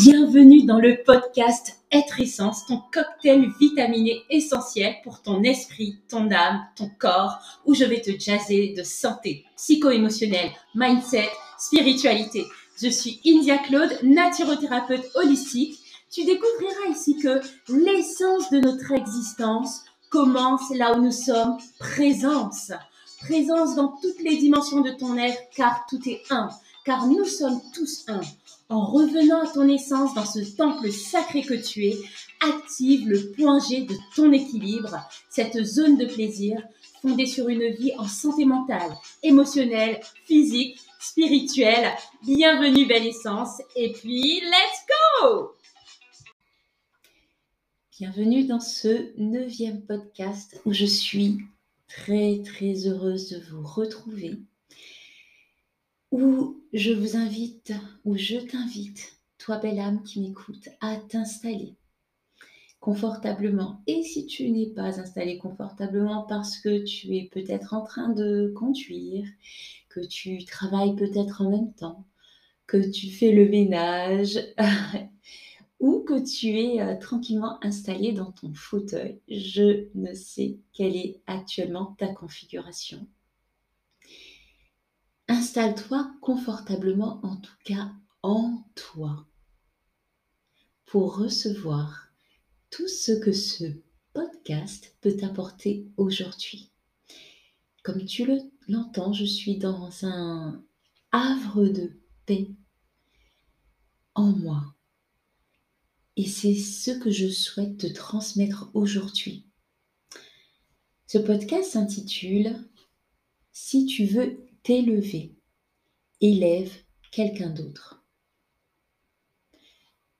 Bienvenue dans le podcast Être Essence, ton cocktail vitaminé essentiel pour ton esprit, ton âme, ton corps, où je vais te jaser de santé, psycho-émotionnelle, mindset, spiritualité. Je suis India Claude, naturothérapeute holistique. Tu découvriras ici que l'essence de notre existence commence là où nous sommes, présence. Présence dans toutes les dimensions de ton être, car tout est un, car nous sommes tous un. En revenant à ton essence dans ce temple sacré que tu es, active le point G de ton équilibre, cette zone de plaisir fondée sur une vie en santé mentale, émotionnelle, physique, spirituelle. Bienvenue belle essence et puis let's go Bienvenue dans ce neuvième podcast où je suis très très heureuse de vous retrouver où je vous invite, ou je t'invite, toi belle âme qui m'écoute, à t'installer confortablement. Et si tu n'es pas installé confortablement parce que tu es peut-être en train de conduire, que tu travailles peut-être en même temps, que tu fais le ménage, ou que tu es euh, tranquillement installé dans ton fauteuil, je ne sais quelle est actuellement ta configuration. Installe-toi confortablement, en tout cas en toi, pour recevoir tout ce que ce podcast peut t'apporter aujourd'hui. Comme tu l'entends, je suis dans un havre de paix en moi. Et c'est ce que je souhaite te transmettre aujourd'hui. Ce podcast s'intitule Si tu veux t'élever, élève quelqu'un d'autre.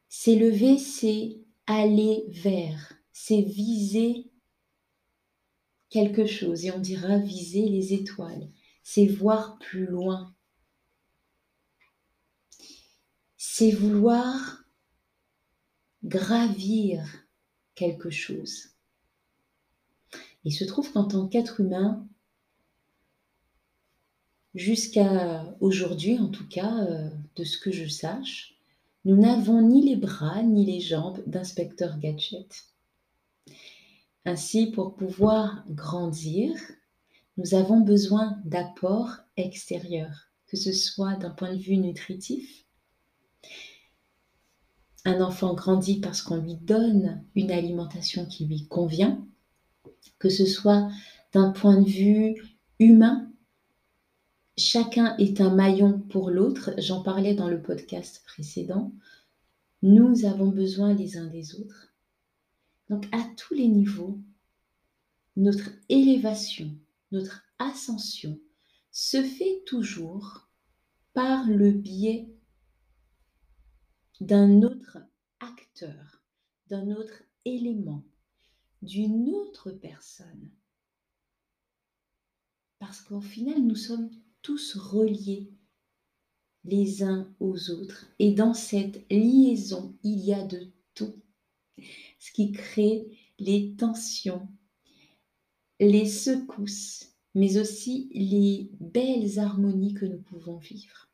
S'élever, c'est aller vers, c'est viser quelque chose, et on dira viser les étoiles, c'est voir plus loin, c'est vouloir gravir quelque chose. Il se trouve qu'en tant qu'être humain, Jusqu'à aujourd'hui, en tout cas, euh, de ce que je sache, nous n'avons ni les bras ni les jambes d'inspecteur gadget. Ainsi, pour pouvoir grandir, nous avons besoin d'apports extérieurs, que ce soit d'un point de vue nutritif. Un enfant grandit parce qu'on lui donne une alimentation qui lui convient, que ce soit d'un point de vue humain, chacun est un maillon pour l'autre. J'en parlais dans le podcast précédent. Nous avons besoin les uns des autres. Donc à tous les niveaux, notre élévation, notre ascension se fait toujours par le biais d'un autre acteur, d'un autre élément, d'une autre personne. Parce qu'au final, nous sommes tous reliés les uns aux autres. Et dans cette liaison, il y a de tout. Ce qui crée les tensions, les secousses, mais aussi les belles harmonies que nous pouvons vivre.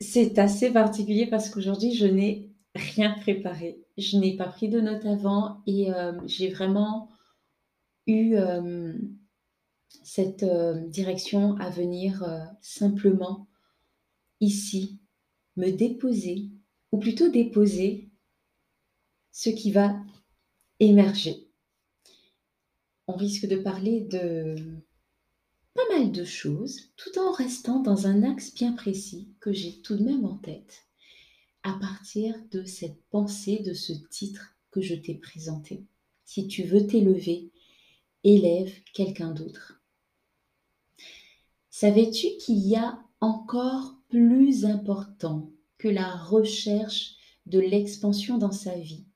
C'est assez particulier parce qu'aujourd'hui, je n'ai rien préparé. Je n'ai pas pris de notes avant et euh, j'ai vraiment eu euh, cette euh, direction à venir euh, simplement ici, me déposer, ou plutôt déposer ce qui va émerger. On risque de parler de pas mal de choses, tout en restant dans un axe bien précis que j'ai tout de même en tête, à partir de cette pensée, de ce titre que je t'ai présenté. Si tu veux t'élever, élève quelqu'un d'autre. Savais-tu qu'il y a encore plus important que la recherche de l'expansion dans sa vie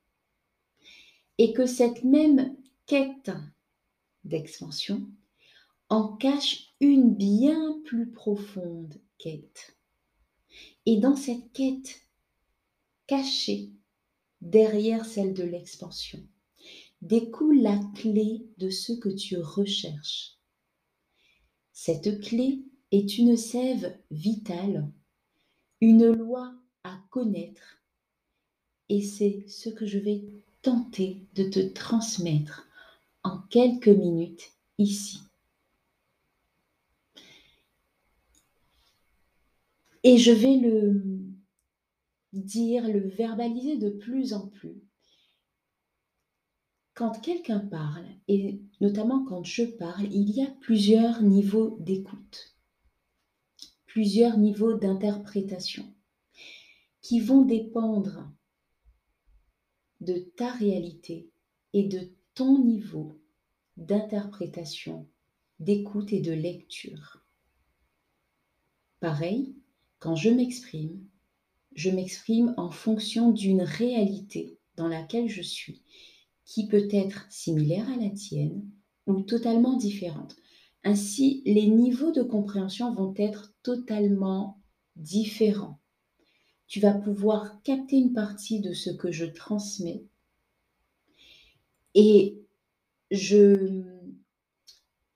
et que cette même quête d'expansion en cache une bien plus profonde quête. Et dans cette quête cachée derrière celle de l'expansion découle la clé de ce que tu recherches cette clé est une sève vitale, une loi à connaître et c'est ce que je vais tenter de te transmettre en quelques minutes ici. Et je vais le dire, le verbaliser de plus en plus. Quand quelqu'un parle, et notamment quand je parle, il y a plusieurs niveaux d'écoute, plusieurs niveaux d'interprétation qui vont dépendre de ta réalité et de ton niveau d'interprétation, d'écoute et de lecture. Pareil, quand je m'exprime, je m'exprime en fonction d'une réalité dans laquelle je suis, qui peut être similaire à la tienne ou totalement différente. Ainsi, les niveaux de compréhension vont être totalement différents tu vas pouvoir capter une partie de ce que je transmets et je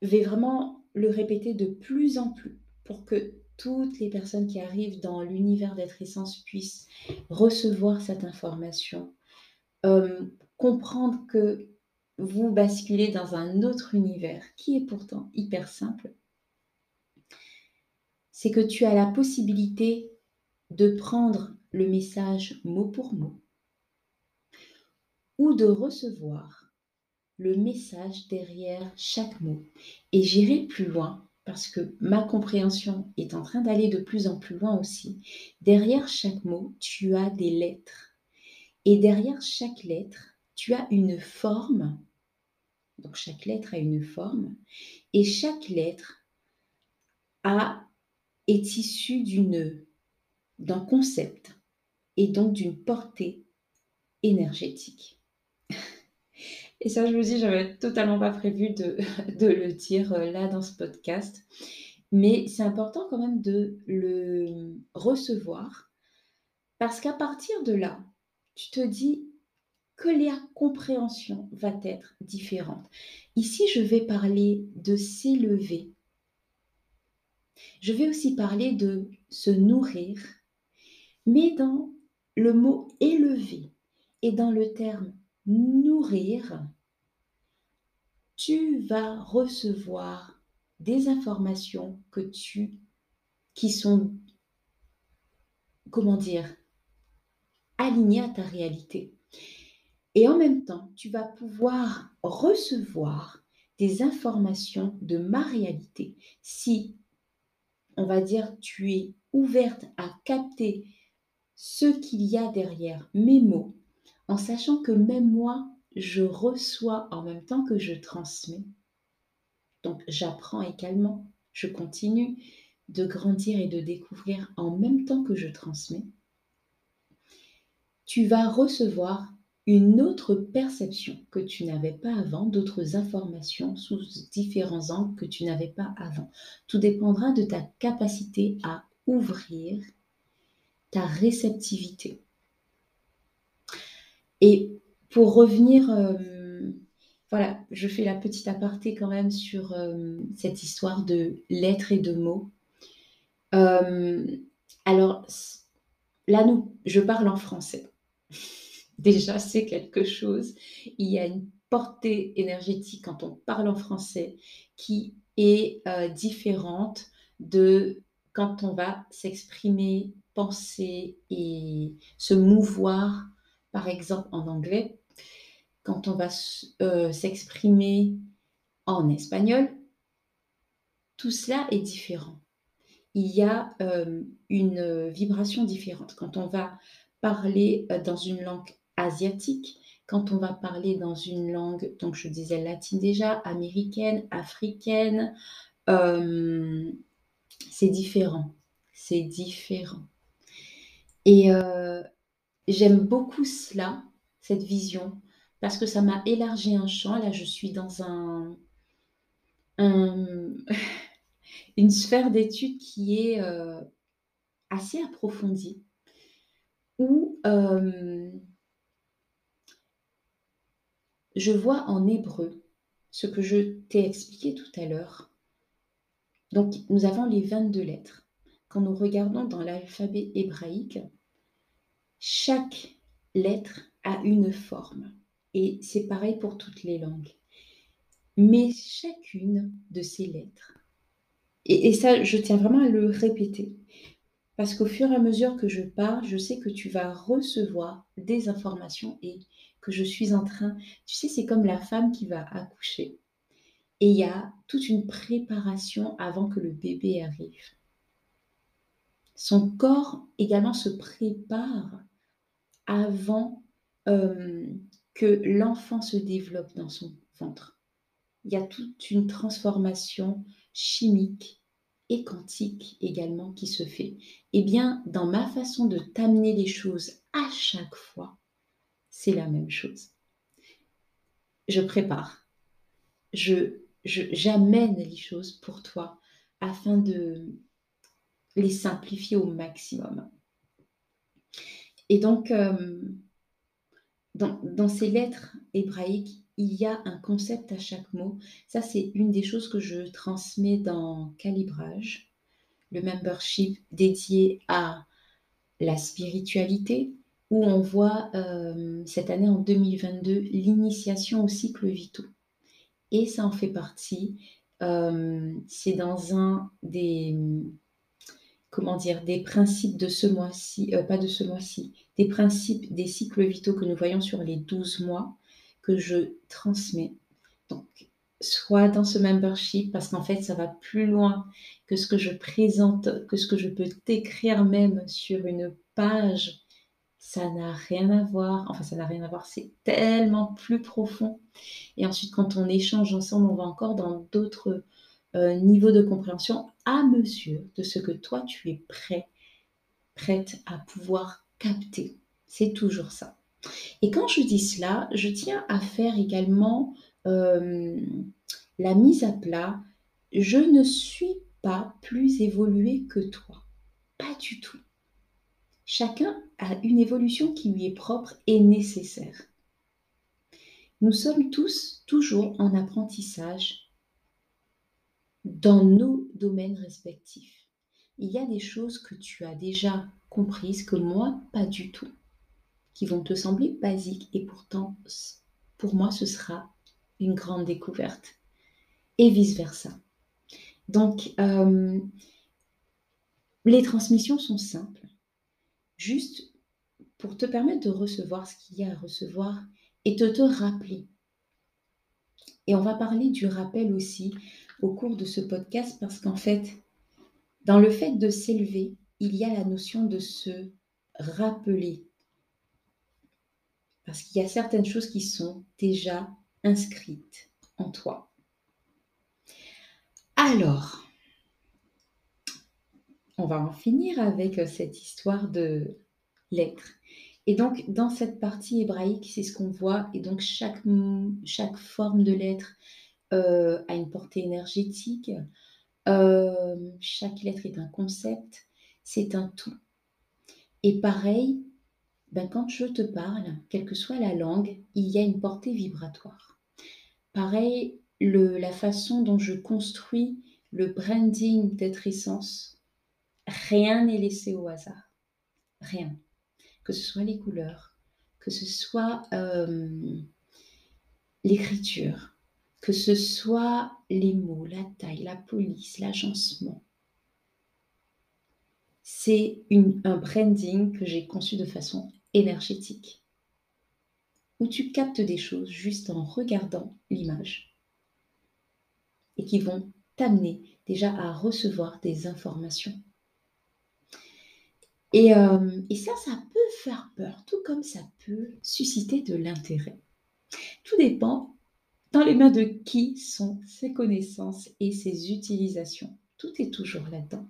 vais vraiment le répéter de plus en plus pour que toutes les personnes qui arrivent dans l'univers d'être essence puissent recevoir cette information, euh, comprendre que vous basculez dans un autre univers qui est pourtant hyper simple. C'est que tu as la possibilité de prendre le message mot pour mot ou de recevoir le message derrière chaque mot. Et j'irai plus loin parce que ma compréhension est en train d'aller de plus en plus loin aussi. Derrière chaque mot, tu as des lettres. Et derrière chaque lettre, tu as une forme. Donc chaque lettre a une forme. Et chaque lettre a, est issue d'une d'un concept et donc d'une portée énergétique. Et ça, je vous dis, j'avais totalement pas prévu de, le dire euh, là dans ce podcast. Mais c'est important quand même de le recevoir parce qu'à partir de là, tu te dis que la compréhension va être différente. Ici, je vais parler de s'élever. Je vais aussi parler de se nourrir mais dans le mot élever et dans le terme nourrir, tu vas recevoir des informations que tu qui sont comment dire alignées à ta réalité. Et en même temps, tu vas pouvoir recevoir des informations de ma réalité. Si, on va dire, tu es ouverte à capter ce qu'il y a derrière mes mots, en sachant que même moi, je reçois en même temps que je transmets. Donc j'apprends également, je continue de grandir et de découvrir en même temps que je transmets. Tu vas recevoir une autre perception que tu n'avais pas avant, d'autres informations sous différents angles que tu n'avais pas avant. Tout dépendra de ta capacité à ouvrir ta réceptivité. Et pour revenir, euh, voilà, je fais la petite aparté quand même sur euh, cette histoire de lettres et de mots. Euh, alors, là, nous, je parle en français. Déjà, c'est quelque chose. Il y a une portée énergétique quand on parle en français qui est différente de quand on va s'exprimer penser et se mouvoir, par exemple en anglais, quand on va euh, s'exprimer en espagnol, tout cela est différent. Il y a euh, une vibration différente. Quand on va parler euh, dans une langue asiatique, quand on va parler dans une langue, donc je disais latine déjà, américaine, africaine, c'est différent. C'est différent. Et euh, j'aime beaucoup cela, cette vision, parce que ça m'a élargi un champ. Là, je suis dans un, une sphère d'études qui est euh, assez approfondie, où euh, je vois en hébreu ce que je t'ai expliqué tout à l'heure. Donc, nous avons les 22 lettres. quand nous regardons dans l'alphabet hébraïque, chaque lettre a une forme. Et c'est pareil pour toutes les langues. Mais chacune de ces lettres, et, ça, je tiens vraiment à le répéter, parce qu'au fur et à mesure que je parle, je sais que tu vas recevoir des informations et que je suis en train, tu sais, c'est comme la femme qui va accoucher. Et il y a toute une préparation avant que le bébé arrive. Son corps également se prépare avant euh, que l'enfant se développe dans son ventre. Il y a toute une transformation chimique et quantique également qui se fait. Eh bien, dans ma façon de t'amener les choses à chaque fois, c'est la même chose. Je prépare, je, j'amène les choses pour toi afin de les simplifier au maximum. Et donc, euh, dans, dans, ces lettres hébraïques, il y a un concept à chaque mot. Ça, c'est une des choses que je transmets dans Calibrage, le membership dédié à la spiritualité, où on voit euh, cette année en 2022 l'initiation au cycle vitaux. Et ça en fait partie. Euh, c'est dans un des comment dire, des principes de ce mois-ci, euh, pas de ce mois-ci, des principes des cycles vitaux que nous voyons sur les 12 mois que je transmets. Donc, soit dans ce membership, parce qu'en fait, ça va plus loin que ce que je présente, que ce que je peux t'écrire même sur une page. Ça n'a rien à voir, enfin ça n'a rien à voir, c'est tellement plus profond. Et ensuite, quand on échange ensemble, on va encore dans d'autres euh, niveau de compréhension à mesure de ce que toi tu es prêt, prête à pouvoir capter. C'est toujours ça. Et quand je dis cela, je tiens à faire également euh, la mise à plat. Je ne suis pas plus évoluée que toi. Pas du tout. Chacun a une évolution qui lui est propre et nécessaire. Nous sommes tous toujours en apprentissage dans nos domaines respectifs. Il y a des choses que tu as déjà comprises, que moi, pas du tout, qui vont te sembler basiques et pourtant, pour moi, ce sera une grande découverte. Et vice-versa. Donc, euh, les transmissions sont simples, juste pour te permettre de recevoir ce qu'il y a à recevoir et de te rappeler. Et on va parler du rappel aussi au cours de ce podcast parce qu'en fait, dans le fait de s'élever, il y a la notion de se rappeler. Parce qu'il y a certaines choses qui sont déjà inscrites en toi. Alors, on va en finir avec cette histoire de lettres. Et donc, dans cette partie hébraïque, c'est ce qu'on voit. Et donc, chaque, chaque forme de lettre, euh, a une portée énergétique. Euh, chaque lettre est un concept, c'est un tout. Et pareil, ben, quand je te parle, quelle que soit la langue, il y a une portée vibratoire. Pareil, la façon dont je construis le branding d'être essence, rien n'est laissé au hasard. Rien. Que ce soit les couleurs, que ce soit euh, l'écriture, que ce soit les mots, la taille, la police, l'agencement. C'est un branding que j'ai conçu de façon énergétique, où tu captes des choses juste en regardant l'image et qui vont t'amener déjà à recevoir des informations. Et, euh, et, ça, ça peut faire peur, tout comme ça peut susciter de l'intérêt. Tout dépend dans les mains de qui sont ces connaissances et ces utilisations Tout est toujours là-dedans.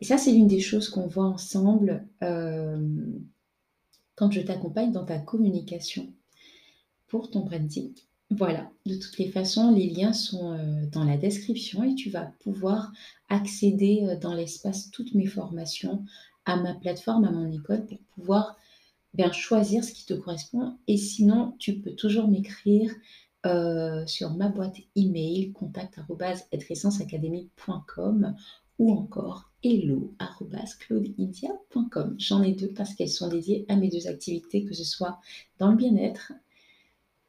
Et ça, c'est l'une des choses qu'on voit ensemble euh, quand je t'accompagne dans ta communication pour ton branding. Voilà, de toutes les façons, les liens sont euh, dans la description et tu vas pouvoir accéder dans l'espace toutes mes formations à ma plateforme, à mon école pour pouvoir bien choisir ce qui te correspond. Et sinon, tu peux toujours m'écrire euh, sur ma boîte email contact@essenceacademy.com ou encore hello.claudeidia.com. J'en ai deux parce qu'elles sont dédiées à mes deux activités, que ce soit dans le bien-être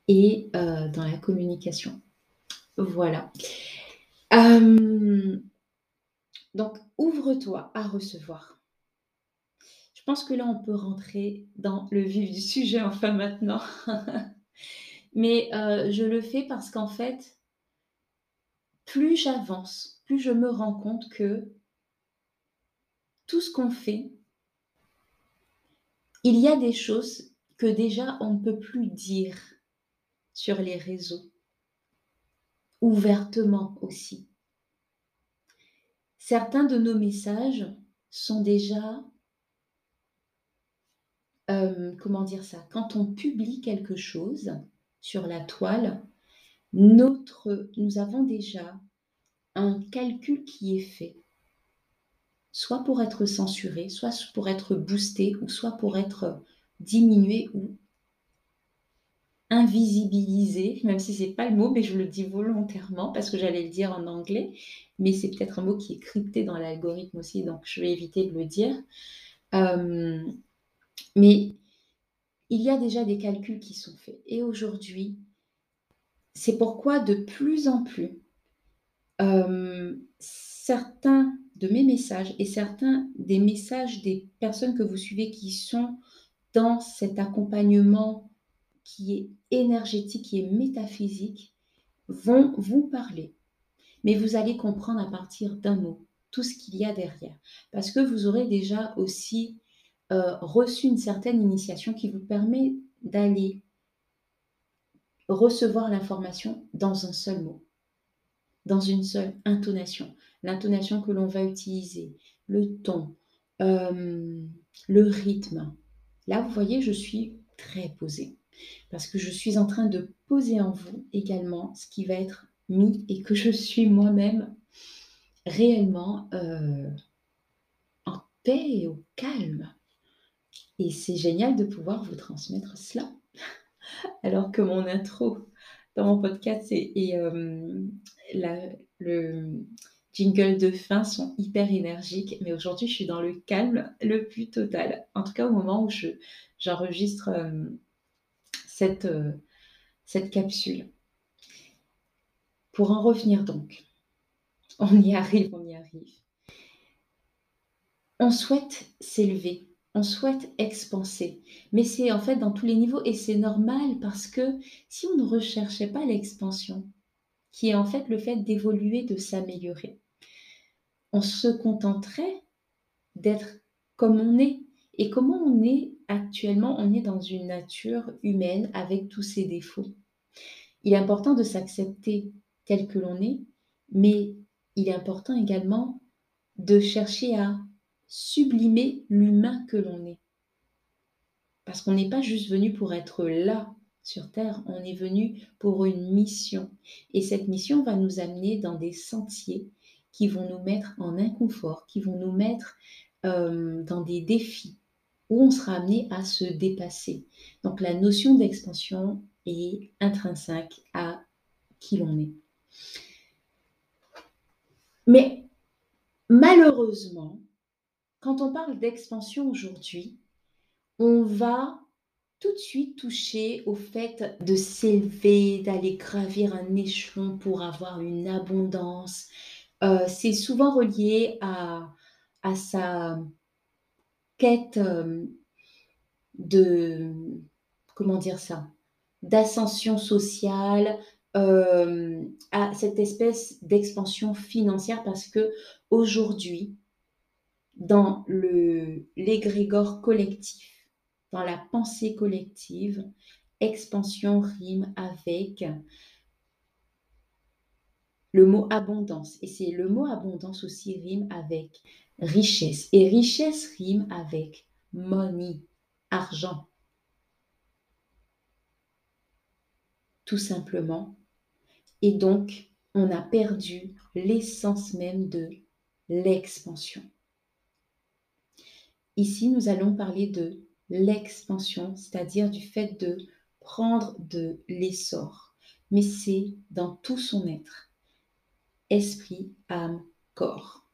et euh, dans la communication. Voilà. Euh, donc, ouvre-toi à recevoir. Je pense que là, on peut rentrer dans le vif du sujet, enfin maintenant. Mais euh, je le fais parce qu'en fait, plus j'avance, plus je me rends compte que tout ce qu'on fait, il y a des choses que déjà on ne peut plus dire sur les réseaux, ouvertement aussi. Certains de nos messages sont déjà, euh, comment dire ça, quand on publie quelque chose sur la toile, notre, nous avons déjà un calcul qui est fait, soit pour être censuré, soit pour être boosté, ou soit pour être diminué ou invisibilisé, même si c'est pas le mot, mais je le dis volontairement parce que j'allais le dire en anglais, mais c'est peut-être un mot qui est crypté dans l'algorithme aussi, donc je vais éviter de le dire. Euh, mais il y a déjà des calculs qui sont faits. Et aujourd'hui, c'est pourquoi de plus en plus, euh, certains de mes messages et certains des messages des personnes que vous suivez qui sont dans cet accompagnement qui est énergétique, qui est métaphysique, vont vous parler. Mais vous allez comprendre à partir d'un mot tout ce qu'il y a derrière. Parce que vous aurez déjà aussi euh, reçu une certaine initiation qui vous permet d'aller recevoir l'information dans un seul mot, dans une seule intonation. L'intonation que l'on va utiliser, le ton, euh, le rythme. Là, vous voyez, je suis très posée parce que je suis en train de poser en vous également ce qui va être mis et que je suis moi-même réellement euh, en paix et au calme. Et c'est génial de pouvoir vous transmettre cela alors que mon intro dans mon podcast et, euh, le jingle de fin sont hyper énergiques, mais aujourd'hui je suis dans le calme le plus total. En tout cas au moment où je, j'enregistre euh, cette, euh, cette capsule. Pour en revenir donc, on y arrive, on y arrive. On souhaite s'élever on souhaite expanser. Mais c'est en fait dans tous les niveaux et c'est normal parce que si on ne recherchait pas l'expansion, qui est en fait le fait d'évoluer, de s'améliorer, on se contenterait d'être comme on est. Et comment on est actuellement? On est dans une nature humaine avec tous ses défauts. Il est important de s'accepter tel que l'on est, mais il est important également de chercher à sublimer l'humain que l'on est. Parce qu'on n'est pas juste venu pour être là sur Terre, on est venu pour une mission. Et cette mission va nous amener dans des sentiers qui vont nous mettre en inconfort, qui vont nous mettre euh, dans des défis où on sera amené à se dépasser. Donc la notion d'expansion est intrinsèque à qui l'on est. Mais malheureusement, quand on parle d'expansion aujourd'hui, on va tout de suite toucher au fait de s'élever, d'aller gravir un échelon pour avoir une abondance. Euh, c'est souvent relié à, sa quête euh, de, comment dire ça, d'ascension sociale, euh, à cette espèce d'expansion financière parce que aujourd'hui, dans l'égrégore collectif, dans la pensée collective, expansion rime avec le mot abondance. Et c'est le mot abondance aussi rime avec richesse. Et richesse rime avec money, argent. Tout simplement. Et donc, on a perdu l'essence même de l'expansion. Ici, nous allons parler de l'expansion, c'est-à-dire du fait de prendre de l'essor. Mais c'est dans tout son être. Esprit, âme, corps.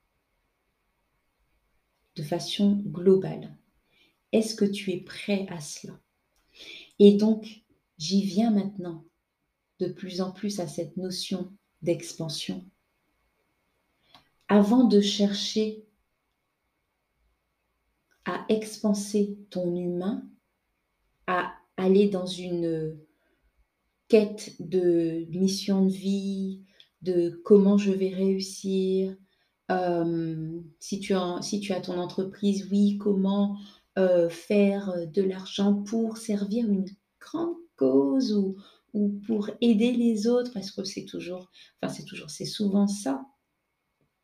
de façon globale. Est-ce que tu es prêt à cela? Et donc, j'y viens maintenant de plus en plus à cette notion d'expansion. Avant de chercher à expanser ton humain, à aller dans une quête de mission de vie, de comment je vais réussir. Euh, si, tu as, ton entreprise, oui, comment euh, faire de l'argent pour servir une grande cause ou, ou pour aider les autres, parce que c'est toujours, enfin c'est toujours, c'est souvent ça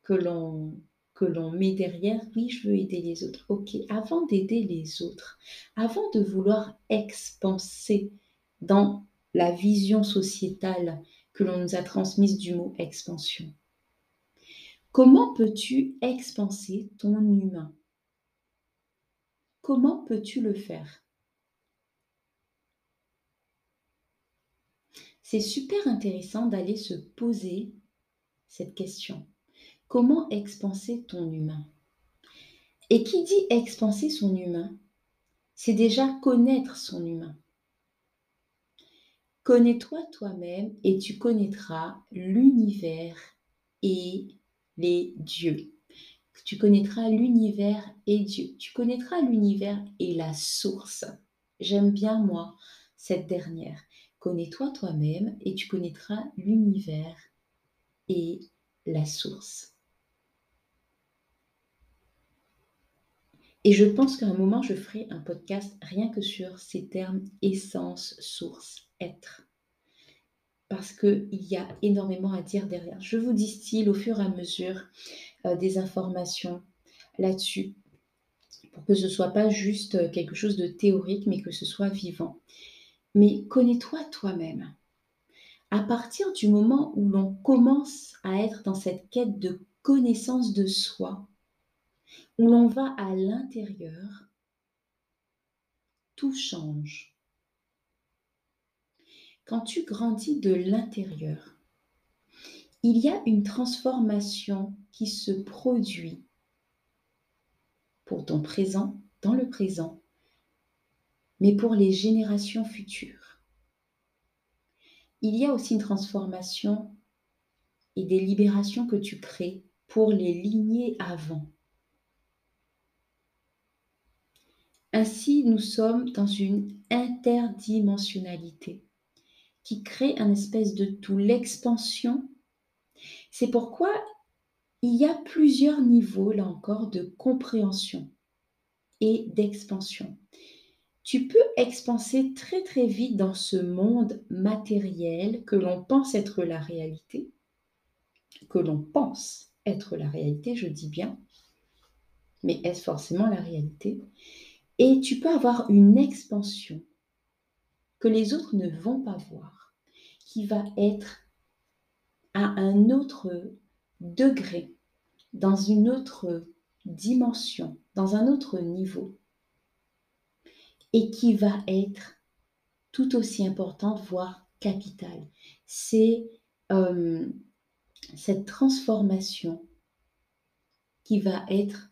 que l'on que l'on met derrière, oui, je veux aider les autres. Ok, avant d'aider les autres, avant de vouloir expanser dans la vision sociétale que l'on nous a transmise du mot expansion, comment peux-tu expanser ton humain? Comment peux-tu le faire? C'est super intéressant d'aller se poser cette question. Comment expanser ton humain? Et qui dit expanser son humain, c'est déjà connaître son humain. Connais-toi toi-même et tu connaîtras l'univers et les dieux. Tu connaîtras l'univers et Dieu. Tu connaîtras l'univers et la source. J'aime bien moi cette dernière. Connais-toi toi-même et tu connaîtras l'univers et la source. Et je pense qu'à un moment, je ferai un podcast rien que sur ces termes essence, source, être. Parce qu'il y a énormément à dire derrière. Je vous distille au fur et à mesure euh, des informations là-dessus pour que ce ne soit pas juste euh, quelque chose de théorique, mais que ce soit vivant. Mais connais-toi toi-même. À partir du moment où l'on commence à être dans cette quête de connaissance de soi, où l'on va à l'intérieur, tout change. Quand tu grandis de l'intérieur, il y a une transformation qui se produit pour ton présent, dans le présent, mais pour les générations futures. Il y a aussi une transformation et des libérations que tu crées pour les lignées avant. Ainsi, nous sommes dans une interdimensionnalité qui crée un espèce de tout. L'expansion, c'est pourquoi il y a plusieurs niveaux, là encore, de compréhension et d'expansion. Tu peux expanser très très vite dans ce monde matériel que l'on pense être la réalité, que l'on pense être la réalité, je dis bien, mais est-ce forcément la réalité? Et tu peux avoir une expansion que les autres ne vont pas voir, qui va être à un autre degré, dans une autre dimension, dans un autre niveau, et qui va être tout aussi importante, voire capitale. C'est euh, cette transformation qui va être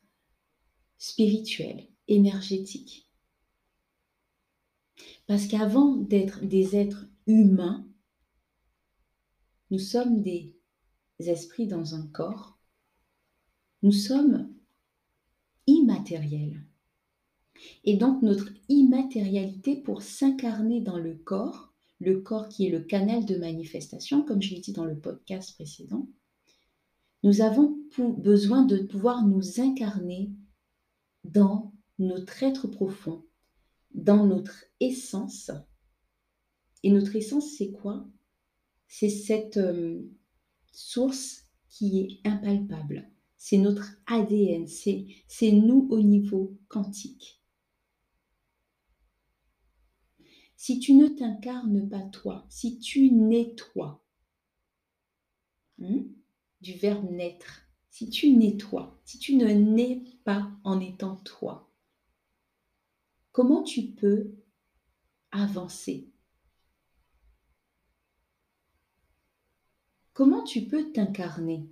spirituelle, énergétique. Parce qu'avant d'être des êtres humains, nous sommes des esprits dans un corps, nous sommes immatériels. Et donc notre immatérialité pour s'incarner dans le corps, le corps qui est le canal de manifestation, comme je l'ai dit dans le podcast précédent, nous avons besoin de pouvoir nous incarner dans notre être profond, dans notre essence. Et notre essence, c'est quoi? C'est cette euh, source qui est impalpable. C'est notre ADN, c'est nous au niveau quantique. Si tu ne t'incarnes pas toi, si tu n'es toi, hmm, du verbe naître, si tu n'es toi, si tu ne nais pas en étant toi, comment tu peux avancer? Comment tu peux t'incarner?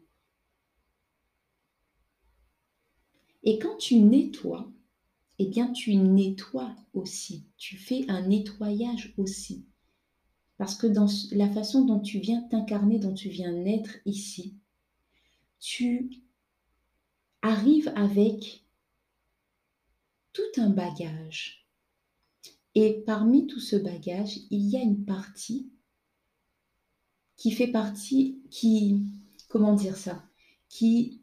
Et quand tu nettoies, eh bien tu nettoies aussi, tu fais un nettoyage aussi. Parce que dans la façon dont tu viens t'incarner, dont tu viens naître ici, tu arrives avec tout un bagage. Et parmi tout ce bagage, il y a une partie qui fait partie, qui, comment dire ça, qui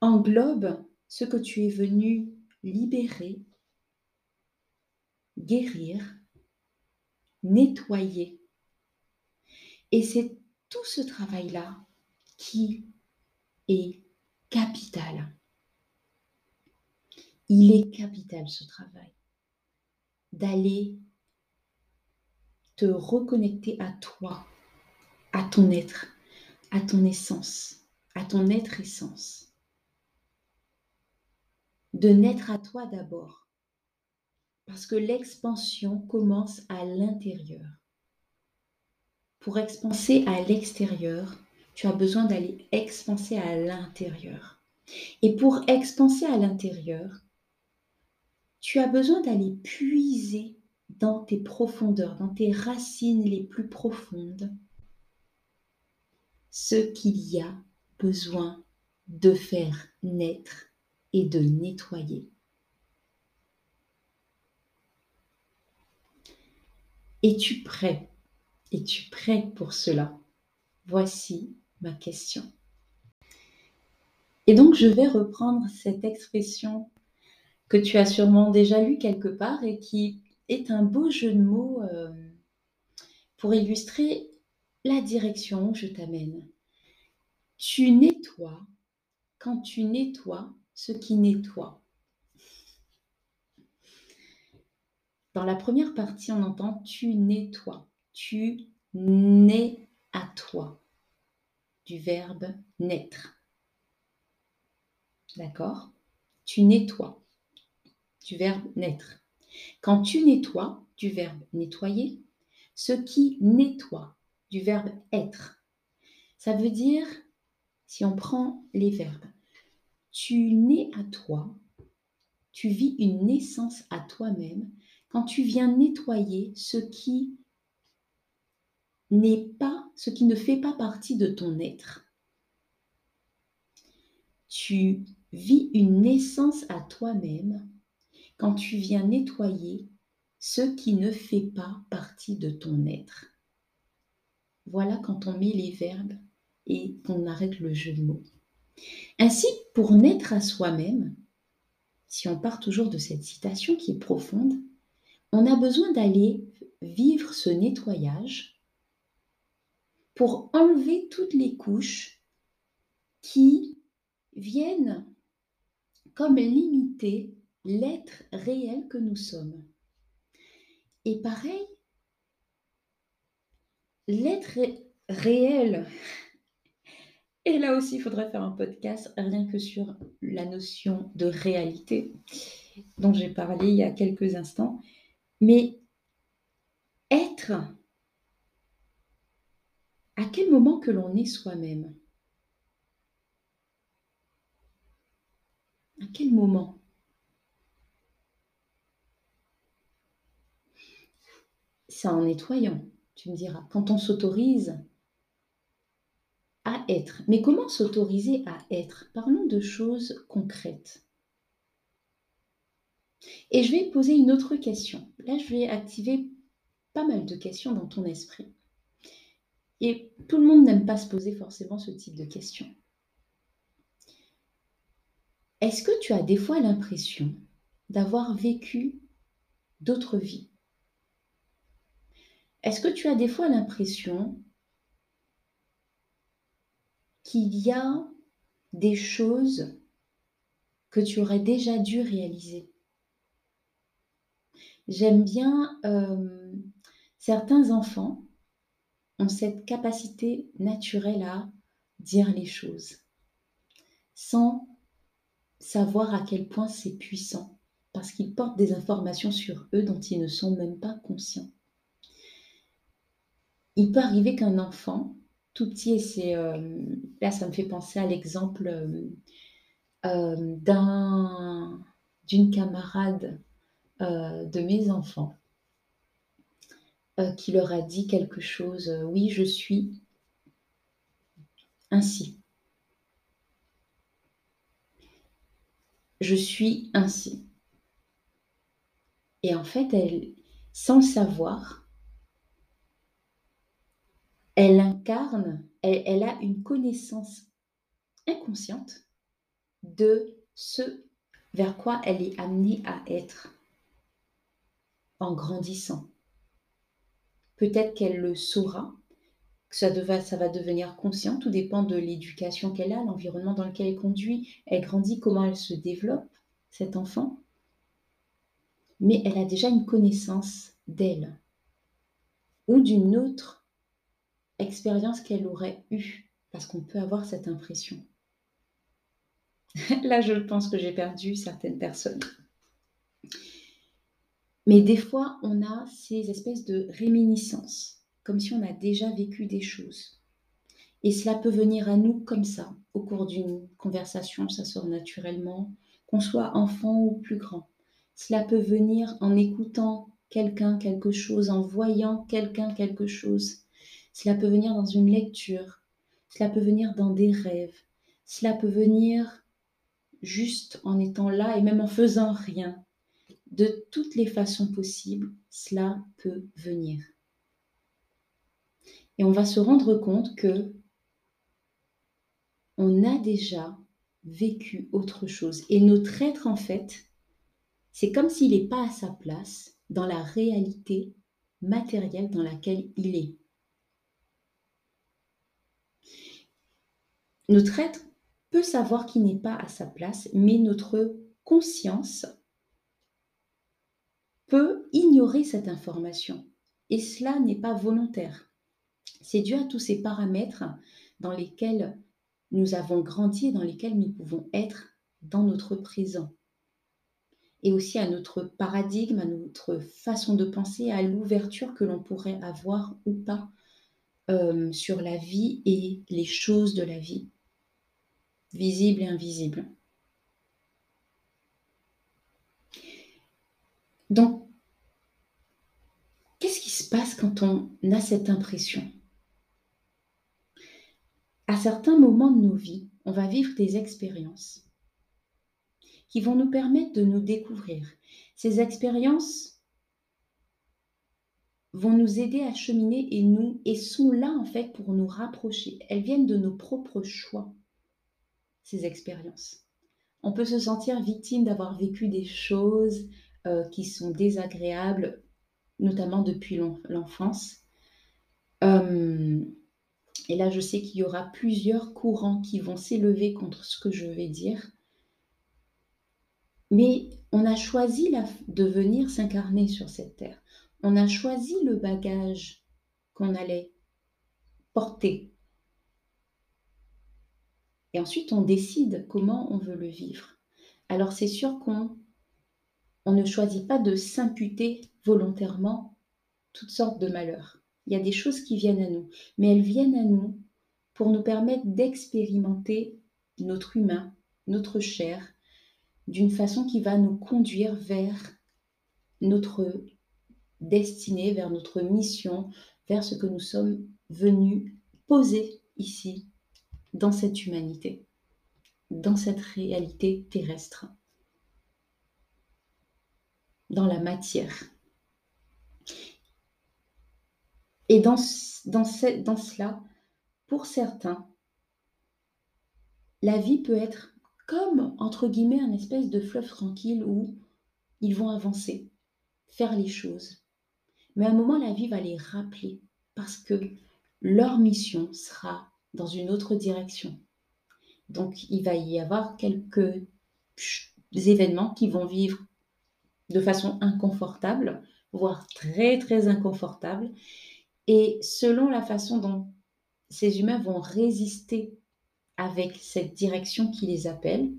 englobe ce que tu es venu libérer, guérir, nettoyer. Et c'est tout ce travail-là qui est capital. Il est capital ce travail d'aller te reconnecter à toi, à ton être, à ton essence, à ton être essence. De naître à toi d'abord. Parce que l'expansion commence à l'intérieur. Pour expanser à l'extérieur, tu as besoin d'aller expanser à l'intérieur. Et pour expanser à l'intérieur, tu as besoin d'aller puiser dans tes profondeurs, dans tes racines les plus profondes, ce qu'il y a besoin de faire naître et de nettoyer. Es-tu prêt? Es-tu prêt pour cela? Voici ma question. Et donc je vais reprendre cette expression que tu as sûrement déjà lue quelque part et qui est un beau jeu de mots euh, pour illustrer la direction où je t'amène. Tu nettoies quand tu nettoies ce qui nettoie. Dans la première partie, on entend tu nettoies, tu nais à toi du verbe naître. D'accord? Tu nettoies du verbe naître. Quand tu nettoies du verbe nettoyer, ce qui nettoie du verbe être. Ça veut dire, si on prend les verbes, tu nais à toi, tu vis une naissance à toi-même quand tu viens nettoyer ce qui n'est pas, ce qui ne fait pas partie de ton être. Tu vis une naissance à toi-même quand tu viens nettoyer ce qui ne fait pas partie de ton être. Voilà quand on met les verbes et qu'on arrête le jeu de mots. Ainsi, pour naître à soi-même, si on part toujours de cette citation qui est profonde, on a besoin d'aller vivre ce nettoyage pour enlever toutes les couches qui viennent comme limiter l'être réel que nous sommes. Et pareil, l'être réel, et là aussi il faudrait faire un podcast rien que sur la notion de réalité dont j'ai parlé il y a quelques instants, mais être, à quel moment que l'on est soi-même? À quel moment? C'est en nettoyant, tu me diras, quand on s'autorise à être. Mais comment s'autoriser à être? Parlons de choses concrètes. Et je vais poser une autre question. Là, je vais activer pas mal de questions dans ton esprit. Et tout le monde n'aime pas se poser forcément ce type de questions. Est-ce que tu as des fois l'impression d'avoir vécu d'autres vies? Est-ce que tu as des fois l'impression qu'il y a des choses que tu aurais déjà dû réaliser? J'aime bien euh, certains enfants ont cette capacité naturelle à dire les choses sans savoir à quel point c'est puissant parce qu'ils portent des informations sur eux dont ils ne sont même pas conscients il peut arriver qu'un enfant tout petit, et c'est euh, là ça me fait penser à l'exemple euh, euh, d'un, d'une camarade de mes enfants qui leur a dit quelque chose. oui, je suis ainsi. Je suis ainsi. Et en fait, elle, sans le savoir, elle incarne, elle, a une connaissance inconsciente de ce vers quoi elle est amenée à être en grandissant. Peut-être qu'elle le saura, que ça, ça va devenir conscient, tout dépend de l'éducation qu'elle a, l'environnement dans lequel elle conduit, elle grandit, comment elle se développe, cet enfant. Mais elle a déjà une connaissance d'elle ou d'une autre expérience qu'elle aurait eue, parce qu'on peut avoir cette impression. Là, je pense que j'ai perdu certaines personnes. Mais des fois, on a ces espèces de réminiscences, comme si on a déjà vécu des choses. Et cela peut venir à nous comme ça, au cours d'une conversation, ça sort naturellement, qu'on soit enfant ou plus grand. Cela peut venir en écoutant quelqu'un quelque chose, en voyant quelqu'un quelque chose. Cela peut venir dans une lecture. Cela peut venir dans des rêves. Cela peut venir juste en étant là et même en faisant rien. De toutes les façons possibles, cela peut venir. Et on va se rendre compte que on a déjà vécu autre chose. Et notre être, en fait, c'est comme s'il n'est pas à sa place dans la réalité matérielle dans laquelle il est. Notre être peut savoir qu'il n'est pas à sa place, mais notre conscience peut ignorer cette information. Et cela n'est pas volontaire. C'est dû à tous ces paramètres dans lesquels nous avons grandi et dans lesquels nous pouvons être dans notre présent. Et aussi à notre paradigme, à notre façon de penser, à l'ouverture que l'on pourrait avoir ou pas euh, sur la vie et les choses de la vie, visibles et invisibles. Donc, qu'est-ce qui se passe quand on a cette impression? À certains moments de nos vies, on va vivre des expériences qui vont nous permettre de nous découvrir. Ces expériences vont nous aider à cheminer et nous et sont là en fait pour nous rapprocher. Elles viennent de nos propres choix. Ces expériences. On peut se sentir victime d'avoir vécu des choses euh, qui sont désagréables, notamment depuis l'enfance. Euh, et là, je sais qu'il y aura plusieurs courants qui vont s'élever contre ce que je vais dire. Mais on a choisi de venir s'incarner sur cette terre. On a choisi le bagage qu'on allait porter. Et ensuite, on décide comment on veut le vivre. Alors, c'est sûr qu'on on ne choisit pas de s'imputer volontairement toutes sortes de malheurs. Il y a des choses qui viennent à nous, mais elles viennent à nous pour nous permettre d'expérimenter notre humain, notre chair, d'une façon qui va nous conduire vers notre destinée, vers notre mission, vers ce que nous sommes venus poser ici, dans cette humanité, dans cette réalité terrestre, dans la matière. Et dans, dans, dans cela, pour certains, la vie peut être comme, entre guillemets, un espèce de fleuve tranquille où ils vont avancer, faire les choses. Mais à un moment, la vie va les rappeler parce que leur mission sera dans une autre direction. Donc, il va y avoir quelques événements qui vont vivre de façon inconfortable, voire très, très inconfortable. Et selon la façon dont ces humains vont résister avec cette direction qui les appelle,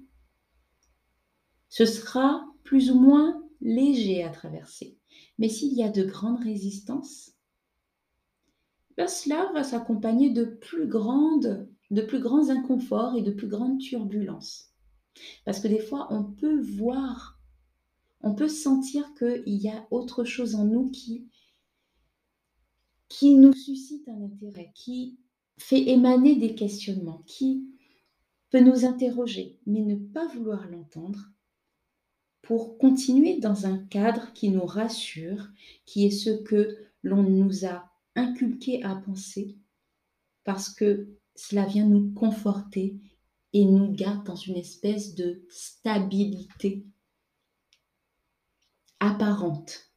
ce sera plus ou moins léger à traverser. Mais s'il y a de grandes résistances, cela va s'accompagner de plus de plus grands inconforts et de plus grandes turbulences. Parce que des fois, on peut voir, on peut sentir qu'il y a autre chose en nous qui, qui nous suscite un intérêt, qui fait émaner des questionnements, qui peut nous interroger, mais ne pas vouloir l'entendre pour continuer dans un cadre qui nous rassure, qui est ce que l'on nous a inculqué à penser, parce que cela vient nous conforter et nous garde dans une espèce de stabilité apparente.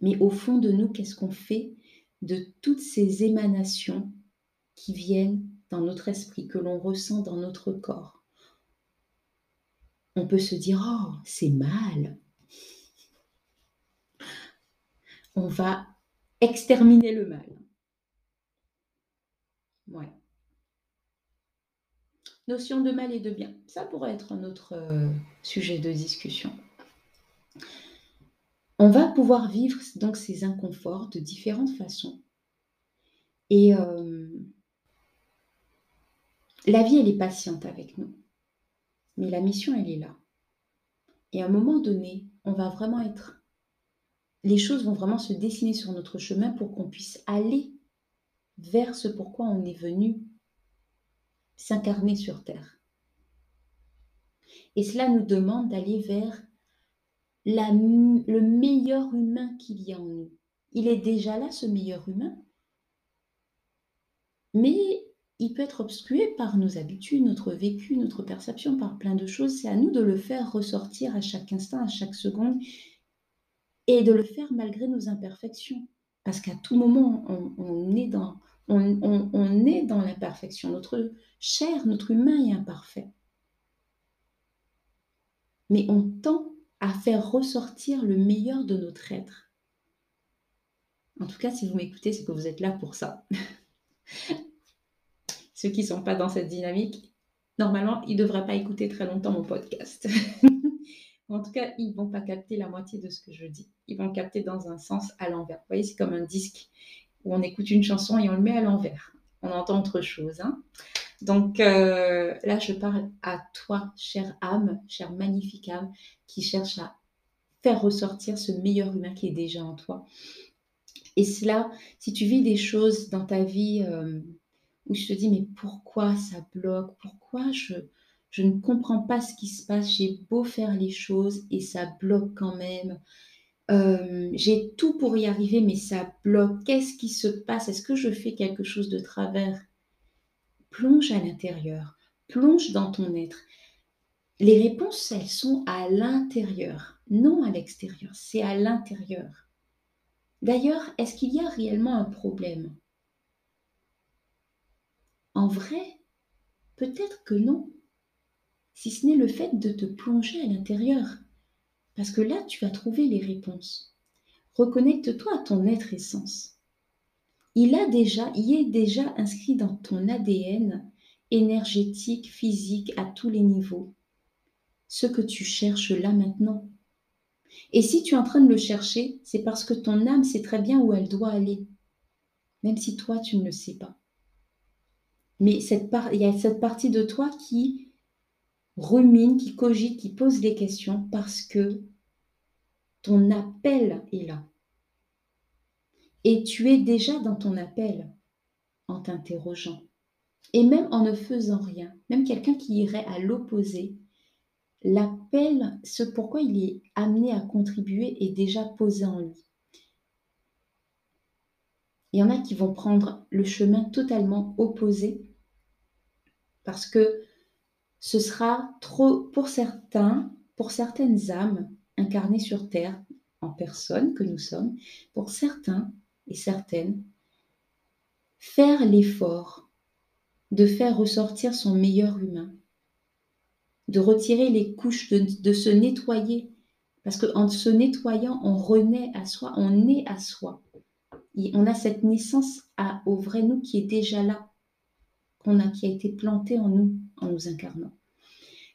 Mais au fond de nous, qu'est-ce qu'on fait de toutes ces émanations qui viennent dans notre esprit, que l'on ressent dans notre corps? On peut se dire, oh, c'est mal. On va exterminer le mal. Ouais. Notion de mal et de bien. Ça pourrait être un autre euh, sujet de discussion. On va pouvoir vivre donc ces inconforts de différentes façons. Et euh, la vie, elle est patiente avec nous. Mais la mission, elle est là. Et à un moment donné, on va vraiment être... Les choses vont vraiment se dessiner sur notre chemin pour qu'on puisse aller vers ce pourquoi on est venu s'incarner sur Terre. Et cela nous demande d'aller vers le meilleur humain qu'il y a en nous. Il est déjà là, ce meilleur humain, mais il peut être obscuré par nos habitudes, notre vécu, notre perception, par plein de choses. C'est à nous de le faire ressortir à chaque instant, à chaque seconde, et de le faire malgré nos imperfections. Parce qu'à tout moment, on, est dans, est dans l'imperfection. Notre chair, notre humain est imparfait. Mais on tend à faire ressortir le meilleur de notre être. En tout cas, si vous m'écoutez, c'est que vous êtes là pour ça. Ceux qui ne sont pas dans cette dynamique, normalement, ils ne devraient pas écouter très longtemps mon podcast. en tout cas, ils ne vont pas capter la moitié de ce que je dis. Ils vont capter dans un sens à l'envers. Vous voyez, c'est comme un disque où on écoute une chanson et on le met à l'envers. On entend autre chose. Hein. Donc euh, là, je parle à toi, chère âme, chère magnifique âme, qui cherche à faire ressortir ce meilleur humain qui est déjà en toi. Et cela, si tu vis des choses dans ta vie euh, où je te dis, mais pourquoi ça bloque? Pourquoi je, je ne comprends pas ce qui se passe J'ai beau faire les choses et ça bloque quand même. Euh, j'ai tout pour y arriver, mais ça bloque. Qu'est-ce qui se passe? Est-ce que je fais quelque chose de travers? Plonge à l'intérieur, plonge dans ton être. Les réponses, elles sont à l'intérieur, non à l'extérieur, c'est à l'intérieur. D'ailleurs, est-ce qu'il y a réellement un problème? En vrai, peut-être que non, si ce n'est le fait de te plonger à l'intérieur. Parce que là, tu vas trouver les réponses. Reconnecte-toi à ton être essence. Il a déjà, il est déjà inscrit dans ton ADN énergétique, physique, à tous les niveaux. Ce que tu cherches là maintenant. Et si tu es en train de le chercher, c'est parce que ton âme sait très bien où elle doit aller, même si toi, tu ne le sais pas. Mais cette il y a cette partie de toi qui rumine, qui cogite, qui pose des questions parce que ton appel est là. Et tu es déjà dans ton appel en t'interrogeant. Et même en ne faisant rien, même quelqu'un qui irait à l'opposé, l'appel, ce pourquoi il est amené à contribuer est déjà posé en lui. Il y en a qui vont prendre le chemin totalement opposé parce que ce sera trop pour certains, pour certaines âmes incarnées sur Terre, en personne que nous sommes, pour certains et certaines, faire l'effort de faire ressortir son meilleur humain, de retirer les couches, de, se nettoyer, parce qu'en se nettoyant, on renaît à soi, on est à soi. On a cette naissance au vrai nous qui est déjà là, qu'on a, qui a été planté en nous en nous incarnant.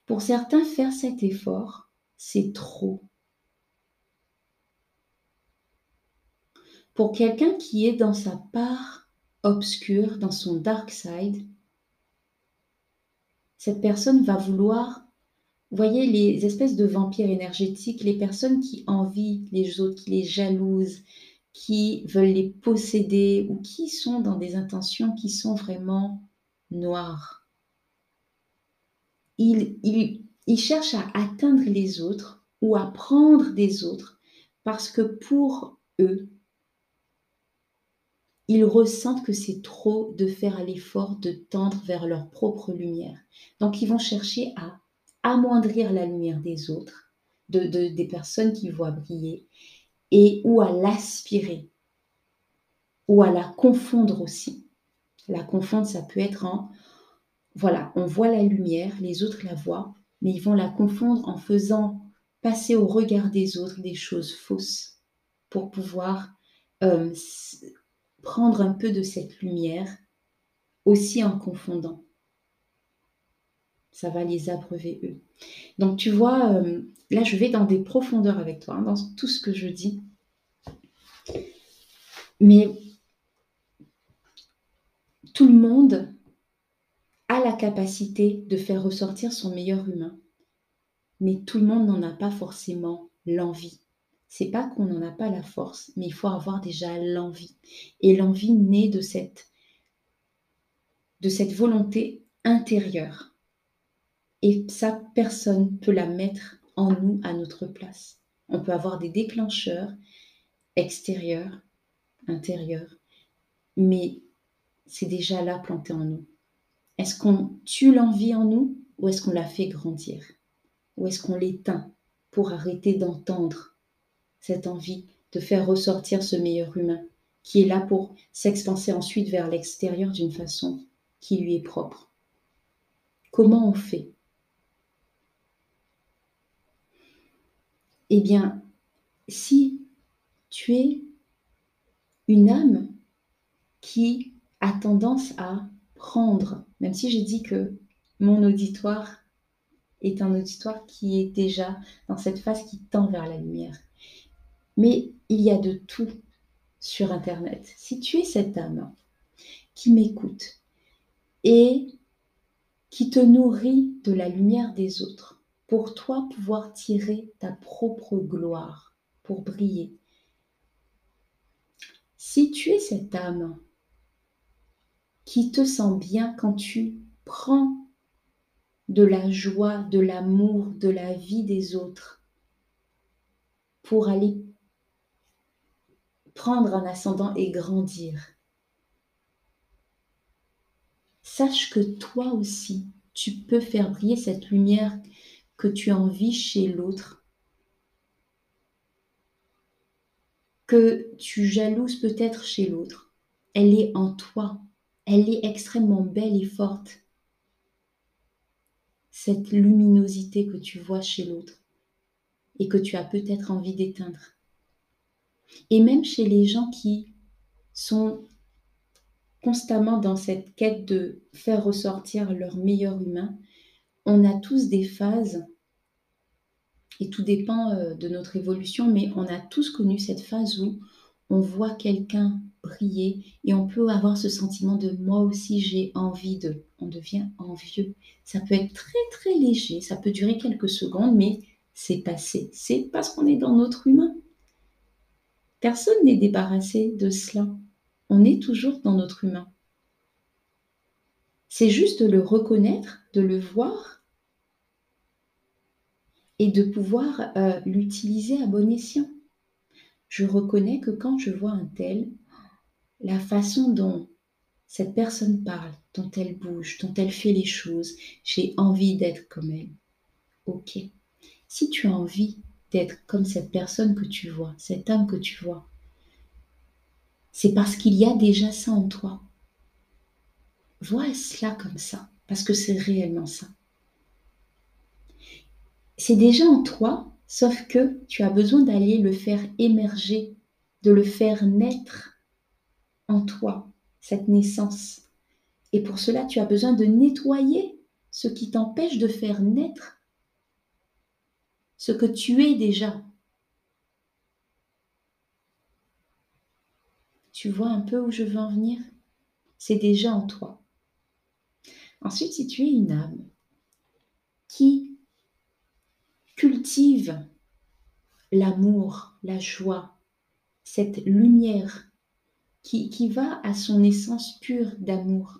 Pour certains, faire cet effort, c'est trop. Pour quelqu'un qui est dans sa part obscure, dans son dark side, cette personne va vouloir voyez les espèces de vampires énergétiques, les personnes qui envient les autres, qui les jalousent, qui veulent les posséder ou qui sont dans des intentions qui sont vraiment noires. Ils, ils cherchent à atteindre les autres ou à prendre des autres parce que pour eux, ils ressentent que c'est trop de faire l'effort de tendre vers leur propre lumière. Donc ils vont chercher à amoindrir la lumière des autres, de, des personnes qu'ils voient briller, et ou à l'aspirer, ou à la confondre aussi. La confondre, ça peut être en, voilà, on voit la lumière, les autres la voient, mais ils vont la confondre en faisant passer au regard des autres des choses fausses pour pouvoir euh, prendre un peu de cette lumière aussi en confondant. Ça va les abreuver eux. Donc tu vois, euh, là je vais dans des profondeurs avec toi, hein, dans tout ce que je dis. Mais tout le monde a la capacité de faire ressortir son meilleur humain. Mais tout le monde n'en a pas forcément l'envie. C'est pas qu'on n'en a pas la force, mais il faut avoir déjà l'envie. Et l'envie naît de cette, de cette volonté intérieure. Et ça, personne peut la mettre en nous à notre place. On peut avoir des déclencheurs extérieurs, intérieurs, mais c'est déjà là planté en nous. Est-ce qu'on tue l'envie en nous ou est-ce qu'on la fait grandir? Ou est-ce qu'on l'éteint pour arrêter d'entendre cette envie de faire ressortir ce meilleur humain qui est là pour s'expanser ensuite vers l'extérieur d'une façon qui lui est propre? Comment on fait? Eh bien, si tu es une âme qui tendance à prendre, même si j'ai dit que mon auditoire est un auditoire qui est déjà dans cette phase qui tend vers la lumière. Mais il y a de tout sur Internet. Si tu es cette âme qui m'écoute et qui te nourrit de la lumière des autres, pour toi pouvoir tirer ta propre gloire, pour briller. Si tu es cette âme qui te sent bien quand tu prends de la joie, de l'amour, de la vie des autres pour aller prendre un ascendant et grandir. Sache que toi aussi, tu peux faire briller cette lumière que tu envies chez l'autre, que tu jalouses peut-être chez l'autre. Elle est en toi, elle est extrêmement belle et forte. Cette luminosité que tu vois chez l'autre et que tu as peut-être envie d'éteindre. Et même chez les gens qui sont constamment dans cette quête de faire ressortir leur meilleur humain, on a tous des phases, et tout dépend euh, de notre évolution, mais on a tous connu cette phase où on voit quelqu'un et on peut avoir ce sentiment de moi aussi j'ai envie de. On devient envieux. Ça peut être très très léger, ça peut durer quelques secondes, mais c'est passé. C'est parce qu'on est dans notre humain. Personne n'est débarrassé de cela. On est toujours dans notre humain. C'est juste de le reconnaître, de le voir et de pouvoir euh, l'utiliser à bon escient. Je reconnais que quand je vois un tel, la façon dont cette personne parle, dont elle bouge, dont elle fait les choses, j'ai envie d'être comme elle. Ok. Si tu as envie d'être comme cette personne que tu vois, cette âme que tu vois. C'est parce qu'il y a déjà ça en toi. Vois cela comme ça, parce que c'est réellement ça. C'est déjà en toi, sauf que tu as besoin d'aller le faire émerger, de le faire naître en toi, cette naissance. Et pour cela, tu as besoin de nettoyer ce qui t'empêche de faire naître ce que tu es déjà. Tu vois un peu où je veux en venir? C'est déjà en toi. Ensuite, si tu es une âme qui cultive l'amour, la joie, cette lumière qui, va à son essence pure d'amour,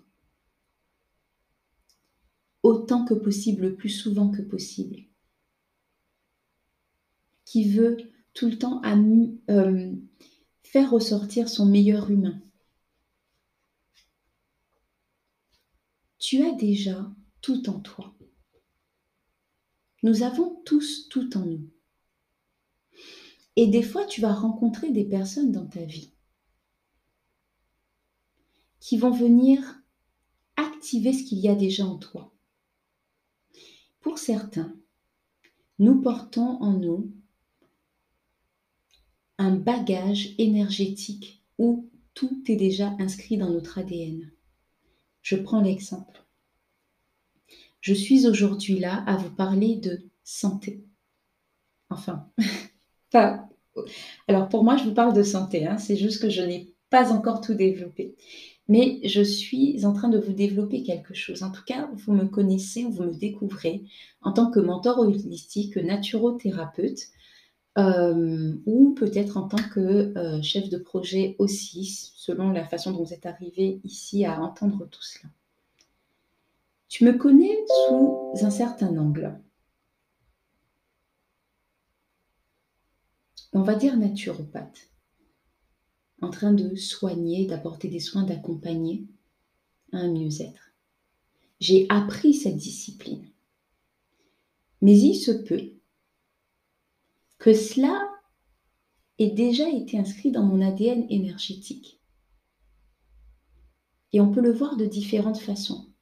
autant que possible, le plus souvent que possible, qui veut tout le temps euh, faire ressortir son meilleur humain. Tu as déjà tout en toi. Nous avons tous tout en nous. Et des fois, tu vas rencontrer des personnes dans ta vie qui vont venir activer ce qu'il y a déjà en toi. Pour certains, nous portons en nous un bagage énergétique où tout est déjà inscrit dans notre ADN. Je prends l'exemple. Je suis aujourd'hui là à vous parler de santé. Enfin, pas. Alors pour moi, je vous parle de santé. Hein. C'est juste que je n'ai pas encore tout développé. Mais je suis en train de vous développer quelque chose. En tout cas, vous me connaissez, vous me découvrez en tant que mentor holistique, naturothérapeute, euh, ou peut-être en tant que euh, chef de projet aussi, selon la façon dont vous êtes arrivé ici à entendre tout cela. Tu me connais sous un certain angle. On va dire naturopathe, en train de soigner, d'apporter des soins, d'accompagner un mieux-être. J'ai appris cette discipline. Mais il se peut que cela ait déjà été inscrit dans mon ADN énergétique. Et on peut le voir de différentes façons.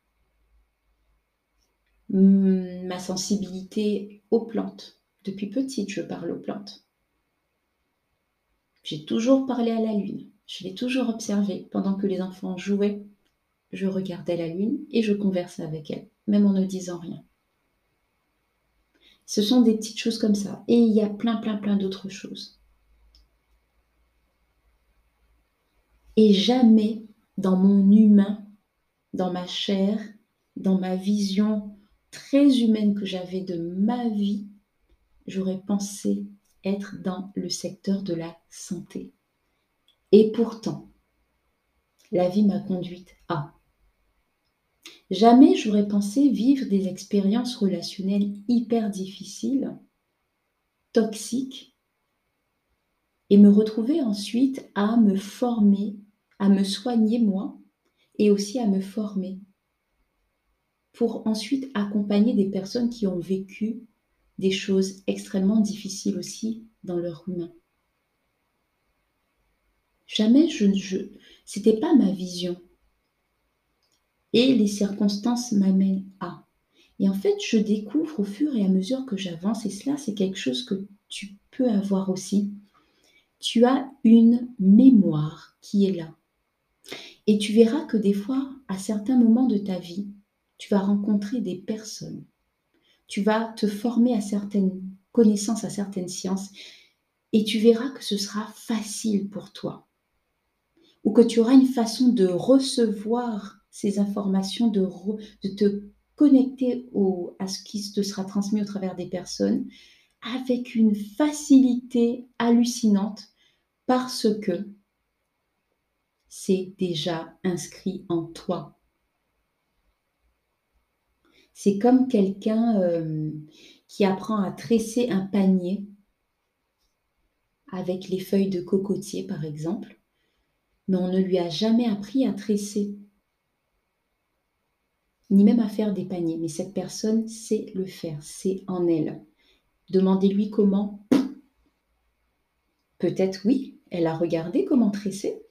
Hmm, ma sensibilité aux plantes. Depuis petite, je parle aux plantes. J'ai toujours parlé à la lune. Je l'ai toujours observée. Pendant que les enfants jouaient, je regardais la lune et je conversais avec elle, même en ne disant rien. Ce sont des petites choses comme ça. Et il y a plein, plein, plein d'autres choses. Et jamais dans mon humain, dans ma chair, dans ma vision très humaine que j'avais de ma vie, j'aurais pensé être dans le secteur de la santé. Et pourtant, la vie m'a conduite à. Jamais j'aurais pensé vivre des expériences relationnelles hyper difficiles, toxiques, et me retrouver ensuite à me former, à me soigner moi, et aussi à me former, pour ensuite accompagner des personnes qui ont vécu des choses extrêmement difficiles aussi dans leur humain. Jamais je, je c'était pas ma vision et les circonstances m'amènent à. Et en fait, je découvre au fur et à mesure que j'avance, et cela, c'est quelque chose que tu peux avoir aussi. Tu as une mémoire qui est là. Et tu verras que des fois, à certains moments de ta vie, tu vas rencontrer des personnes. Tu vas te former à certaines connaissances, à certaines sciences, et tu verras que ce sera facile pour toi. Ou que tu auras une façon de recevoir ces informations, de, te connecter au, à ce qui te sera transmis au travers des personnes avec une facilité hallucinante parce que c'est déjà inscrit en toi. C'est comme quelqu'un euh, qui apprend à tresser un panier avec les feuilles de cocotier, par exemple, mais on ne lui a jamais appris à tresser ni même à faire des paniers, mais cette personne sait le faire, c'est en elle. Demandez-lui comment. Peut-être oui, elle a regardé comment tresser,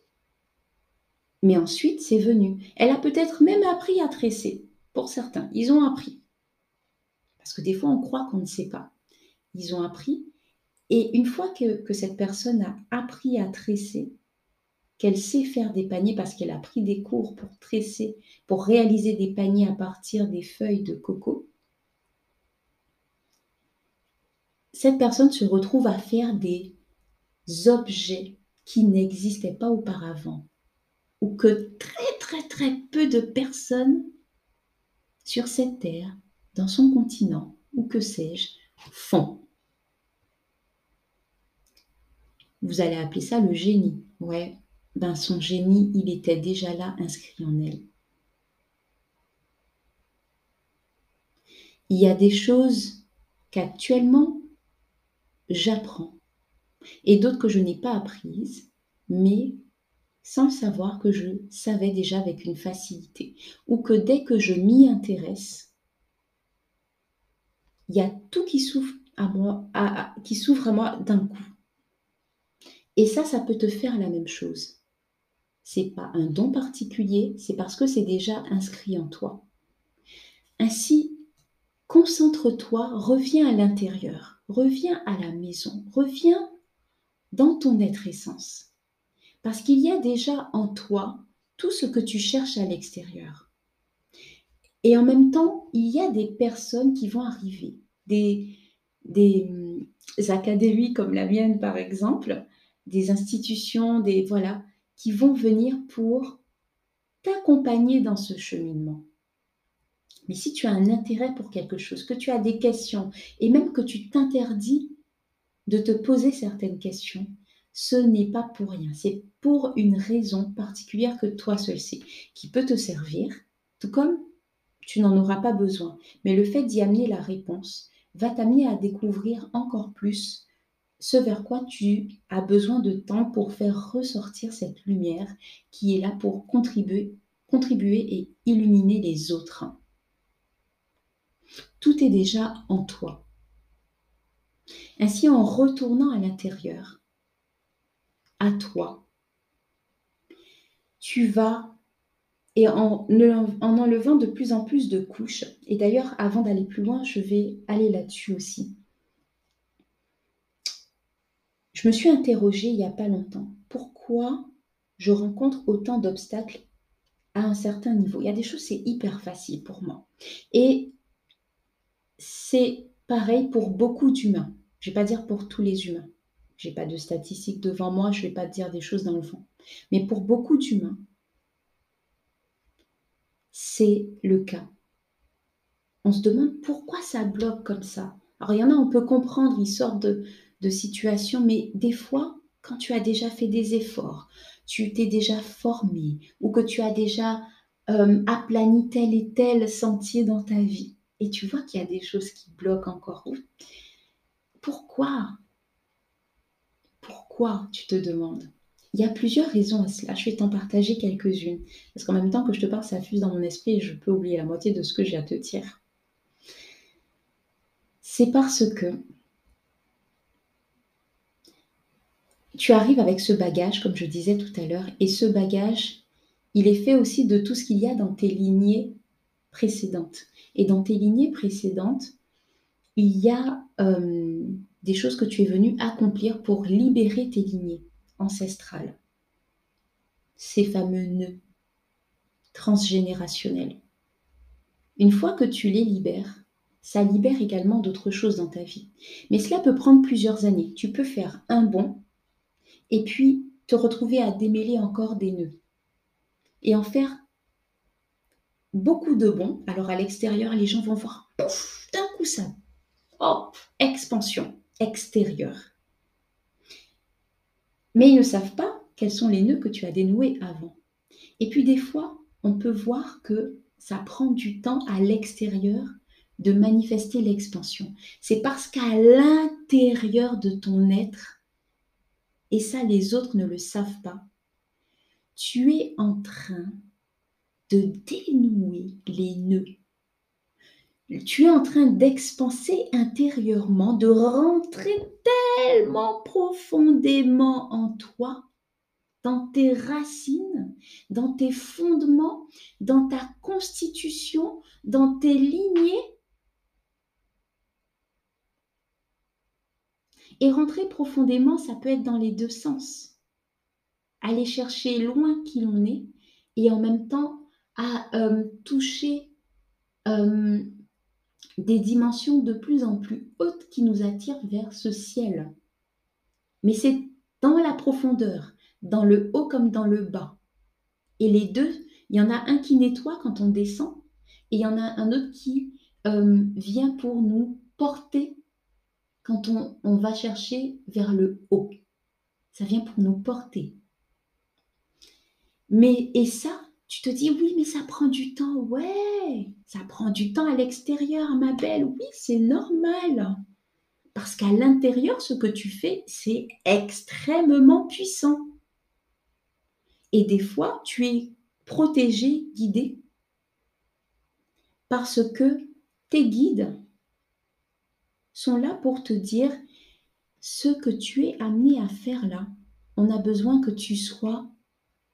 mais ensuite c'est venu. Elle a peut-être même appris à tresser, pour certains, ils ont appris. Parce que des fois on croit qu'on ne sait pas. Ils ont appris, et une fois que, cette personne a appris à tresser, qu'elle sait faire des paniers parce qu'elle a pris des cours pour tresser, pour réaliser des paniers à partir des feuilles de coco, cette personne se retrouve à faire des objets qui n'existaient pas auparavant ou que très très très peu de personnes sur cette terre, dans son continent ou que sais-je, fond. Vous allez appeler ça le génie. Ouais, ben son génie, il était déjà là, inscrit en elle. Il y a des choses qu'actuellement j'apprends et d'autres que je n'ai pas apprises, mais sans savoir que je savais déjà avec une facilité, ou que dès que je m'y intéresse, il y a tout qui s'ouvre à moi, qui à moi d'un coup. Et ça, ça peut te faire la même chose. C'est pas un don particulier, c'est parce que c'est déjà inscrit en toi. Ainsi, concentre-toi, reviens à l'intérieur, reviens à la maison, reviens dans ton être essence. Parce qu'il y a déjà en toi tout ce que tu cherches à l'extérieur. Et en même temps, il y a des personnes qui vont arriver, des, des hum, académies comme la mienne par exemple, des institutions, des voilà, qui vont venir pour t'accompagner dans ce cheminement. Mais si tu as un intérêt pour quelque chose, que tu as des questions, et même que tu t'interdis de te poser certaines questions, ce n'est pas pour rien, c'est pour une raison particulière que toi seul sais, qui peut te servir, tout comme tu n'en auras pas besoin. Mais le fait d'y amener la réponse va t'amener à découvrir encore plus ce vers quoi tu as besoin de temps pour faire ressortir cette lumière qui est là pour contribuer, contribuer et illuminer les autres. Tout est déjà en toi. Ainsi, en retournant à l'intérieur, toi, tu vas, et en, en enlevant de plus en plus de couches, et d'ailleurs, avant d'aller plus loin, je vais aller là-dessus aussi je me suis interrogée il n'y a pas longtemps, pourquoi je rencontre autant d'obstacles à un certain niveau? Il y a des choses, c'est hyper facile pour moi. Et c'est pareil pour beaucoup d'humains. Je vais pas dire pour tous les humains. Je n'ai pas de statistiques devant moi, je ne vais pas dire des choses dans le fond. Mais pour beaucoup d'humains, c'est le cas. On se demande pourquoi ça bloque comme ça. Alors il y en a, on peut comprendre, ils sortent de, de situation, mais des fois, quand tu as déjà fait des efforts, tu t'es déjà formé ou que tu as déjà euh, aplani tel et tel sentier dans ta vie et tu vois qu'il y a des choses qui bloquent encore. Pourquoi Tu te demandes? Il y a plusieurs raisons à cela. Je vais t'en partager quelques-unes. Parce qu'en même temps que je te parle, ça fuse dans mon esprit et je peux oublier la moitié de ce que j'ai à te dire. C'est parce que tu arrives avec ce bagage, comme je disais tout à l'heure, et ce bagage, il est fait aussi de tout ce qu'il y a dans tes lignées précédentes. Et dans tes lignées précédentes, il y a euh, des choses que tu es venu accomplir pour libérer tes lignées ancestrales. Ces fameux nœuds transgénérationnels. Une fois que tu les libères, ça libère également d'autres choses dans ta vie. Mais cela peut prendre plusieurs années. Tu peux faire un bond et puis te retrouver à démêler encore des nœuds et en faire beaucoup de bons. Alors à l'extérieur, les gens vont voir, d'un coup ça, hop, expansion extérieure. Mais ils ne savent pas quels sont les nœuds que tu as dénoués avant. Et puis des fois, on peut voir que ça prend du temps à l'extérieur de manifester l'expansion. C'est parce qu'à l'intérieur de ton être, et ça les autres ne le savent pas, tu es en train de dénouer les nœuds. Tu es en train d'expanser intérieurement, de rentrer tellement profondément en toi, dans tes racines, dans tes fondements, dans ta constitution, dans tes lignées, Et rentrer profondément, ça peut être dans les deux sens. Aller chercher loin qui l'on est et en même temps à euh, toucher euh, des dimensions de plus en plus hautes qui nous attirent vers ce ciel. Mais c'est dans la profondeur, dans le haut comme dans le bas. Et les deux, il y en a un qui nettoie quand on descend et il y en a un autre qui euh, vient pour nous porter quand on, on va chercher vers le haut. Ça vient pour nous porter. Mais, et ça, tu te dis, oui, mais ça prend du temps. Ouais, ça prend du temps à l'extérieur, ma belle. Oui, c'est normal. Parce qu'à l'intérieur, ce que tu fais, c'est extrêmement puissant. Et des fois, tu es protégé, guidé, parce que tes guides sont là pour te dire ce que tu es amené à faire là. On a besoin que tu sois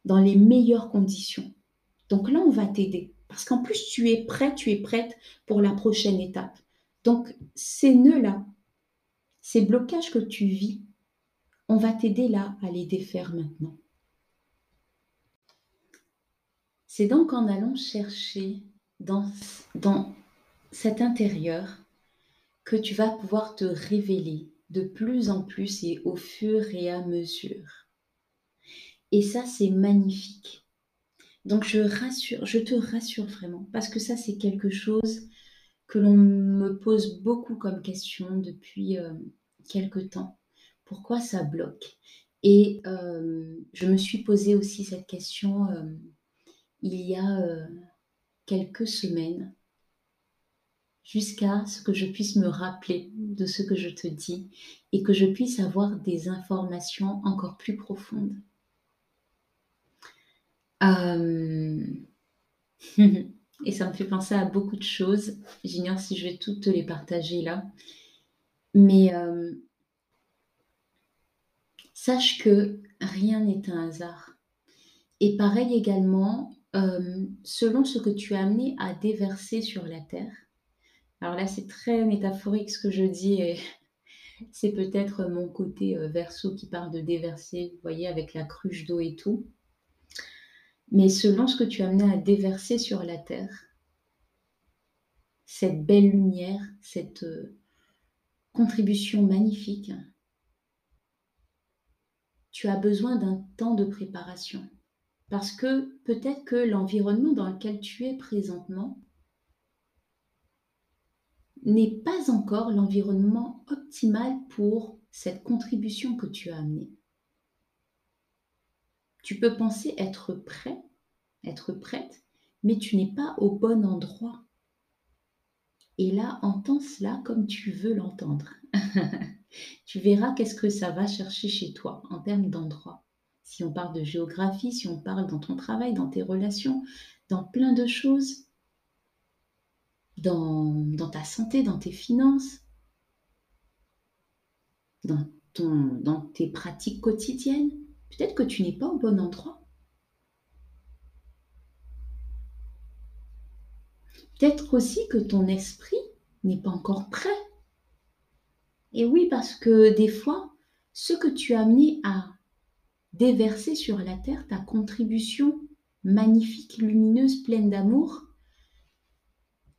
dans les meilleures conditions. Donc là, on va t'aider. Parce qu'en plus, tu es prêt, tu es prête pour la prochaine étape. Donc, ces nœuds-là, ces blocages que tu vis, on va t'aider là à les défaire maintenant. C'est donc en allant chercher dans, dans cet intérieur que tu vas pouvoir te révéler de plus en plus et au fur et à mesure. Et ça, c'est magnifique. Donc je te rassure vraiment, parce que ça, c'est quelque chose que l'on me pose beaucoup comme question depuis euh, quelque temps. Pourquoi ça bloque? Et euh, je me suis posé aussi cette question euh, il y a quelques semaines, jusqu'à ce que je puisse me rappeler de ce que je te dis et que je puisse avoir des informations encore plus profondes. Euh, et ça me fait penser à beaucoup de choses. J'ignore si je vais toutes te les partager là. Mais euh, sache que rien n'est un hasard. Et pareil également, euh, selon ce que tu as amené à déverser sur la terre. Alors là, c'est très métaphorique ce que je dis c'est peut-être mon côté verso qui parle de déverser, vous voyez, avec la cruche d'eau et tout mais selon ce que tu as amené à déverser sur la terre, cette belle lumière, cette euh, contribution magnifique, tu as besoin d'un temps de préparation. Parce que peut-être que l'environnement dans lequel tu es présentement n'est pas encore l'environnement optimal pour cette contribution que tu as amenée. Tu peux penser être prêt, être prête, mais tu n'es pas au bon endroit. Et là, entends cela comme tu veux l'entendre. tu verras qu'est-ce que ça va chercher chez toi en termes d'endroit. Si on parle de géographie, si on parle dans ton travail, dans tes relations, dans plein de choses, dans, ta santé, dans tes finances, dans tes pratiques quotidiennes, Peut-être que tu n'es pas au bon endroit. Peut-être aussi que ton esprit n'est pas encore prêt. Et oui, parce que des fois, ce que tu as amené à déverser sur la terre, ta contribution magnifique, lumineuse, pleine d'amour,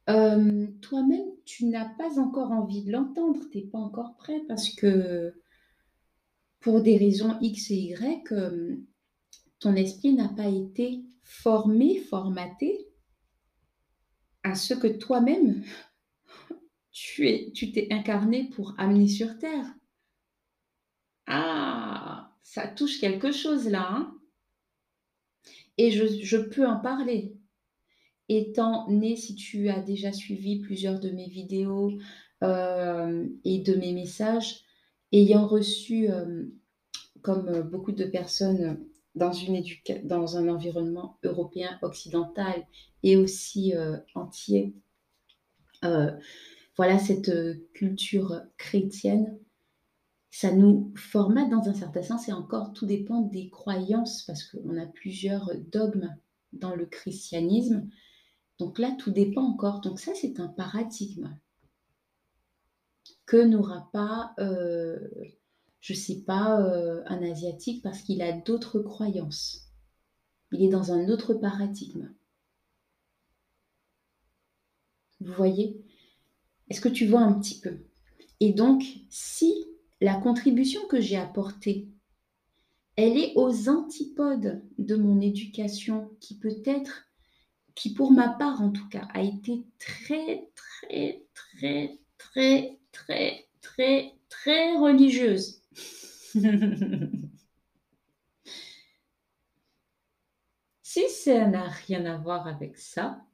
euh, toi-même, tu n'as pas encore envie de l'entendre, tu n'es pas encore prêt parce que pour des raisons X et Y, euh, ton esprit n'a pas été formé, formaté à ce que toi-même, tu es, t'es incarné pour amener sur Terre. Ah, ça touche quelque chose là. Hein. et je, peux en parler. Étant né, si tu as déjà suivi plusieurs de mes vidéos euh, et de mes messages, ayant reçu, euh, comme euh, beaucoup de personnes dans, une dans un environnement européen occidental et aussi euh, entier, voilà cette culture chrétienne, ça nous formate dans un certain sens et encore tout dépend des croyances parce qu'on a plusieurs dogmes dans le christianisme. Donc là, tout dépend encore. Donc ça, c'est un paradigme que n'aura pas, euh, je ne sais pas, euh, un asiatique parce qu'il a d'autres croyances. Il est dans un autre paradigme. Vous voyez? Est-ce que tu vois un petit peu? Et donc, si la contribution que j'ai apportée, elle est aux antipodes de mon éducation qui peut être, qui pour ma part en tout cas, a été très, très, très, très, très, très, très religieuse. si ça n'a rien à voir avec ça,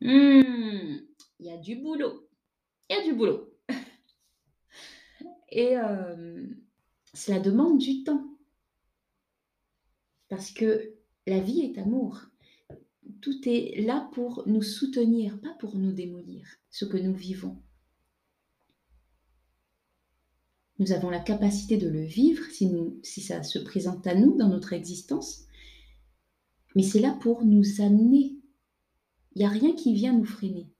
hmm, il y a du boulot. Il y a du boulot. Et euh, cela demande du temps. Parce que la vie est amour. Tout est là pour nous soutenir, pas pour nous démolir, ce que nous vivons. Nous avons la capacité de le vivre si, si ça se présente à nous dans notre existence, mais c'est là pour nous amener. Il n'y a rien qui vient nous freiner.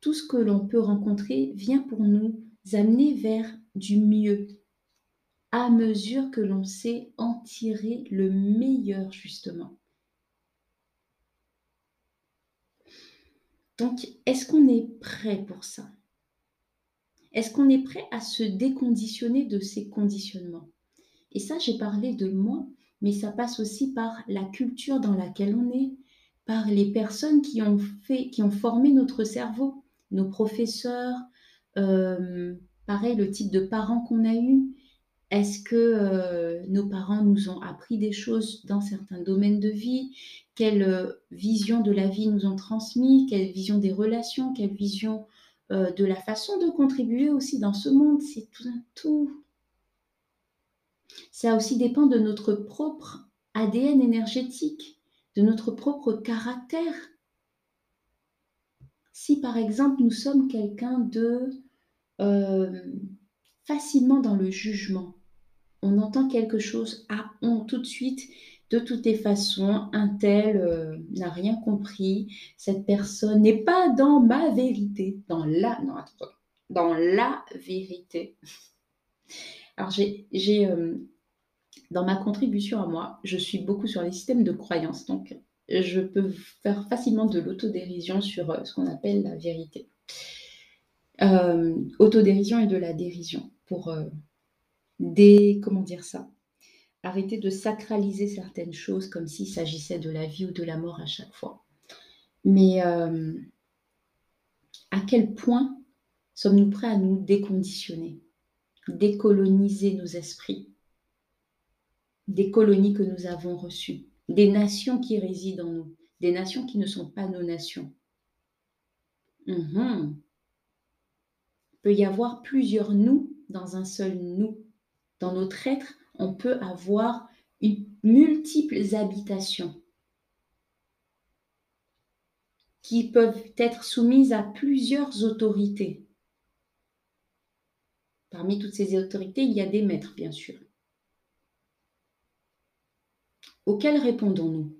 Tout ce que l'on peut rencontrer vient pour nous amener vers du mieux, à mesure que l'on sait en tirer le meilleur justement. Donc, est-ce qu'on est prêt pour ça? Est-ce qu'on est prêt à se déconditionner de ces conditionnements? Et ça, j'ai parlé de moi, mais ça passe aussi par la culture dans laquelle on est, par les personnes qui ont fait, qui ont formé notre cerveau, nos professeurs, euh, pareil, le type de parents qu'on a eu. Est-ce que euh, nos parents nous ont appris des choses dans certains domaines de vie? Quelle euh, vision de la vie nous ont transmis? Quelle vision des relations? Quelle vision euh, de la façon de contribuer aussi dans ce monde C'est tout, tout. Ça aussi dépend de notre propre ADN énergétique, de notre propre caractère. Si par exemple nous sommes quelqu'un de facilement dans le jugement, on entend quelque chose, ah, on tout de suite, de toutes les façons, un tel euh, n'a rien compris, cette personne n'est pas dans ma vérité, dans la, non, attends, dans la vérité. Alors j'ai, euh, dans ma contribution à moi, je suis beaucoup sur les systèmes de croyance, donc je peux faire facilement de l'autodérision sur euh, ce qu'on appelle la vérité. autodérision et de la dérision pour des, comment dire ça, arrêter de sacraliser certaines choses comme s'il s'agissait de la vie ou de la mort à chaque fois. Mais euh, à quel point sommes-nous prêts à nous déconditionner, décoloniser nos esprits, des colonies que nous avons reçues, des nations qui résident en nous, des nations qui ne sont pas nos nations? Il peut y avoir plusieurs nous dans un seul nous dans notre être, on peut avoir une, multiples habitations qui peuvent être soumises à plusieurs autorités. Parmi toutes ces autorités, il y a des maîtres, bien sûr. Auxquels répondons-nous?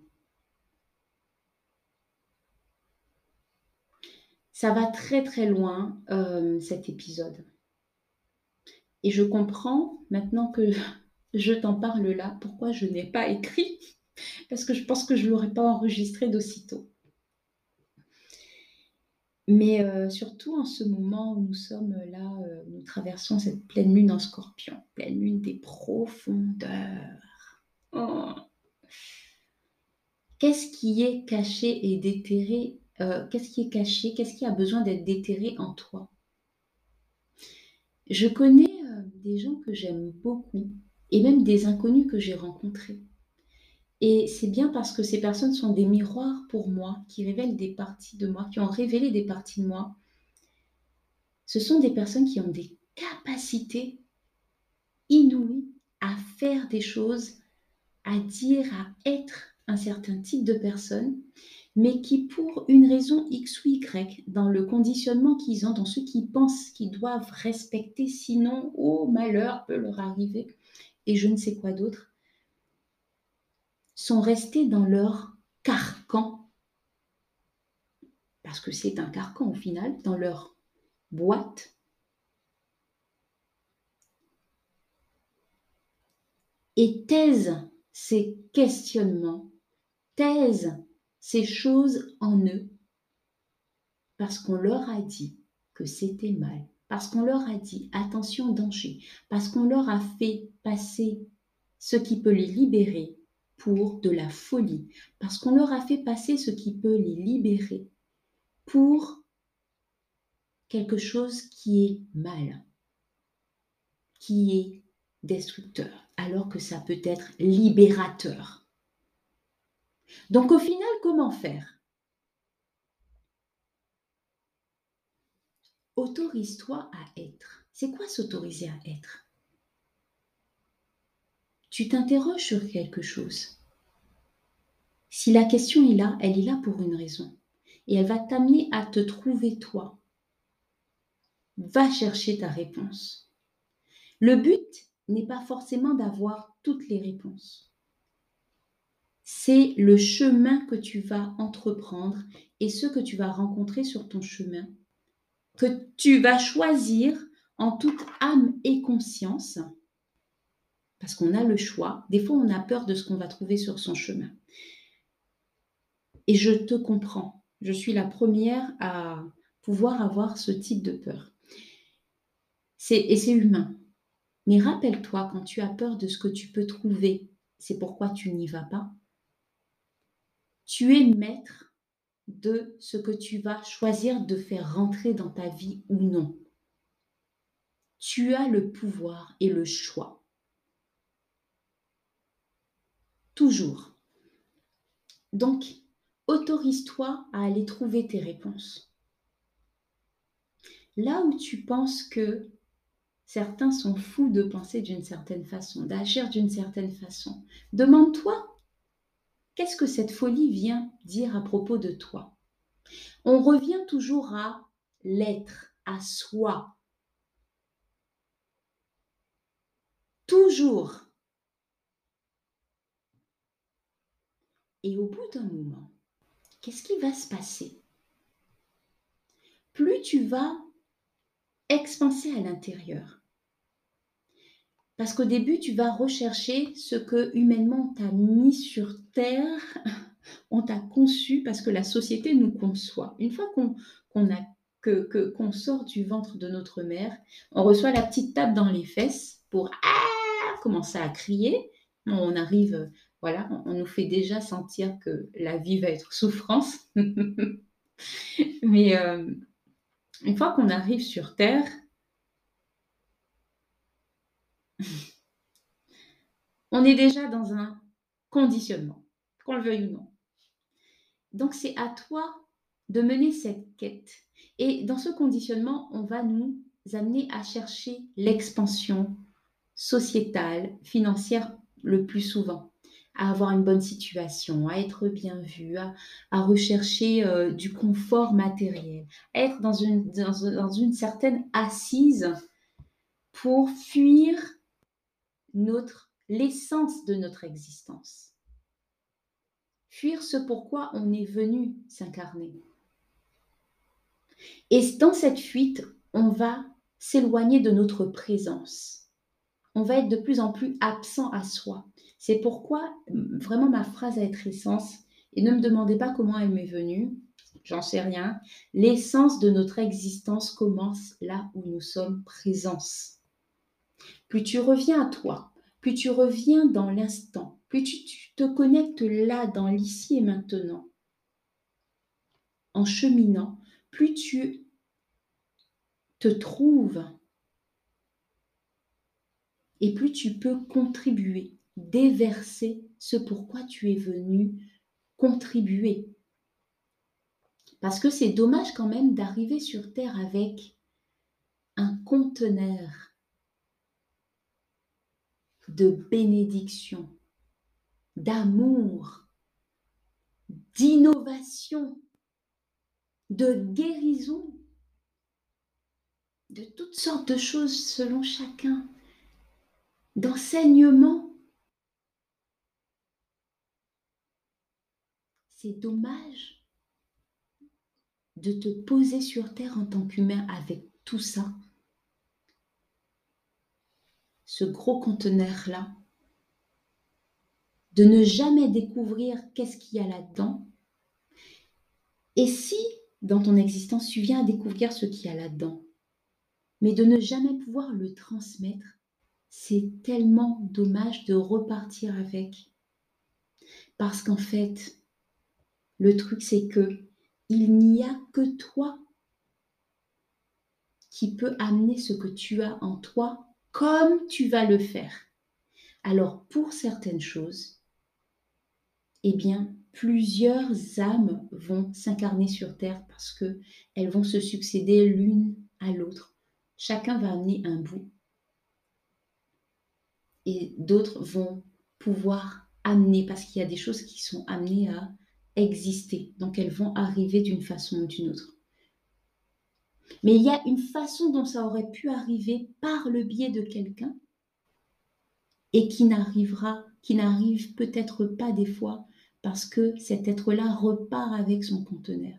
Ça va très très loin euh, cet épisode. Et je comprends maintenant que je t'en parle là, pourquoi je n'ai pas écrit, parce que je pense que je ne l'aurais pas enregistré d'aussitôt. Mais euh, surtout en ce moment où nous sommes là, euh, nous traversons cette pleine lune en scorpion, pleine lune des profondeurs. Oh. Qu'est-ce qui est caché et déterré euh, Qu'est-ce qui est caché Qu'est-ce qui a besoin d'être déterré en toi? Je connais des gens que j'aime beaucoup et même des inconnus que j'ai rencontrés. Et c'est bien parce que ces personnes sont des miroirs pour moi, qui révèlent des parties de moi, qui ont révélé des parties de moi. Ce sont des personnes qui ont des capacités inouïes à faire des choses, à dire, à être un certain type de personne mais qui, pour une raison X ou Y, dans le conditionnement qu'ils ont, dans ce qu'ils pensent qu'ils doivent respecter, sinon, oh malheur peut leur arriver, et je ne sais quoi d'autre, sont restés dans leur carcan, parce que c'est un carcan au final, dans leur boîte, et taisent ces questionnements, taisent ces choses en eux parce qu'on leur a dit que c'était mal, parce qu'on leur a dit attention danger, parce qu'on leur a fait ce qui peut les libérer pour de la folie, parce qu'on leur a fait passer ce qui peut les libérer pour quelque chose qui est mal. qui est destructeur, alors que ça peut être libérateur. Donc au final, comment faire? Autorise-toi à être. C'est quoi s'autoriser à être? Tu t'interroges sur quelque chose. Si la question est là, elle est là pour une raison. Et elle va t'amener à te trouver toi. Va chercher ta réponse. Le but n'est pas forcément d'avoir toutes les réponses. C'est le chemin que tu vas entreprendre et ce que tu vas rencontrer sur ton chemin, que tu vas choisir en toute âme et conscience, parce qu'on a le choix. Des fois, on a peur de ce qu'on va trouver sur son chemin. Et je te comprends. Je suis la première à pouvoir avoir ce type de peur. et c'est humain. Mais rappelle-toi, quand tu as peur de ce que tu peux trouver, c'est pourquoi tu n'y vas pas. Tu es maître de ce que tu vas choisir de faire rentrer dans ta vie ou non. Tu as le pouvoir et le choix. Toujours. Donc, autorise-toi à aller trouver tes réponses. Là où tu penses que certains sont fous de penser d'une certaine façon, d'agir d'une certaine façon, demande-toi, qu'est-ce que cette folie vient dire à propos de toi? On revient toujours à l'être, à soi. Toujours. Et au bout d'un moment, qu'est-ce qui va se passer? Plus tu vas expanser à l'intérieur. Parce qu'au début, tu vas rechercher ce que humainement on t'a mis sur terre, on t'a conçu, parce que la société nous conçoit. Une fois qu'on a que qu'on sort du ventre de notre mère, on reçoit la petite tape dans les fesses pour ah, commencer à crier. On arrive voilà, on, nous fait déjà sentir que la vie va être souffrance. Mais euh, une fois qu'on arrive sur Terre, on est déjà dans un conditionnement, qu'on le veuille ou non. Donc c'est à toi de mener cette quête. Et dans ce conditionnement, on va nous amener à chercher l'expansion sociétale, financière le plus souvent à avoir une bonne situation, à être bien vu, à, rechercher euh, du confort matériel, à être dans une, certaine assise pour fuir notre l'essence de notre existence. Fuir ce pourquoi on est venu s'incarner. Et dans cette fuite, on va s'éloigner de notre présence. On va être de plus en plus absent à soi. C'est pourquoi vraiment ma phrase a être essence, et ne me demandez pas comment elle m'est venue, j'en sais rien, l'essence de notre existence commence là où nous sommes présence. Plus tu reviens à toi, plus tu reviens dans l'instant, plus tu te connectes là, dans l'ici et maintenant, en cheminant, plus tu te trouves et plus tu peux contribuer déverser ce pourquoi tu es venu contribuer. Parce que c'est dommage quand même d'arriver sur Terre avec un conteneur de bénédiction, d'amour, d'innovation, de guérison, de toutes sortes de choses selon chacun, d'enseignement dommage de te poser sur Terre en tant qu'humain avec tout ça. Ce gros conteneur-là. De ne jamais découvrir qu'est-ce qu'il y a là-dedans. Et si, dans ton existence, tu viens à découvrir ce qu'il y a là-dedans, mais de ne jamais pouvoir le transmettre, c'est tellement dommage de repartir avec. Parce qu'en fait, le truc, c'est que il n'y a que toi qui peut amener ce que tu as en toi comme tu vas le faire. Alors pour certaines choses, eh bien, plusieurs âmes vont s'incarner sur Terre parce que elles vont se succéder l'une à l'autre. Chacun va amener un bout. Et d'autres vont pouvoir amener, parce qu'il y a des choses qui sont amenées à exister. Donc elles vont arriver d'une façon ou d'une autre. Mais il y a une façon dont ça aurait pu arriver par le biais de quelqu'un et qui n'arrivera, qui n'arrive peut-être pas des fois parce que cet être-là repart avec son conteneur.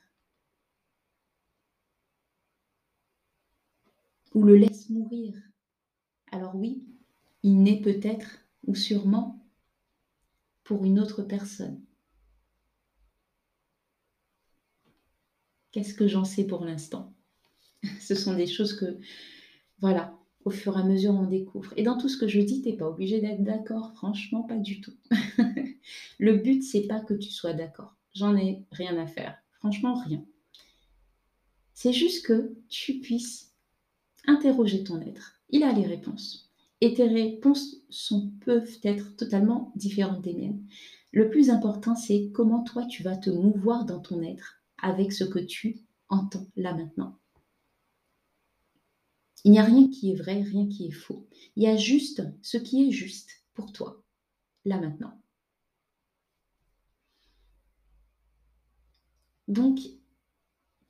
Ou le laisse mourir. Alors oui, il naît peut-être ou sûrement pour une autre personne. Qu'est-ce que j'en sais pour l'instant? Ce sont des choses que, voilà, au fur et à mesure, on découvre. Et dans tout ce que je dis, tu n'es pas obligé d'être d'accord. Franchement, pas du tout. Le but, c'est pas que tu sois d'accord. J'en ai rien à faire. Franchement, rien. C'est juste que tu puisses interroger ton être. Il a les réponses. Et tes réponses peuvent être totalement différentes des miennes. Le plus important, c'est comment toi, tu vas te mouvoir dans ton être avec ce que tu entends là maintenant. Il n'y a rien qui est vrai, rien qui est faux. Il y a juste ce qui est juste pour toi, là maintenant. Donc,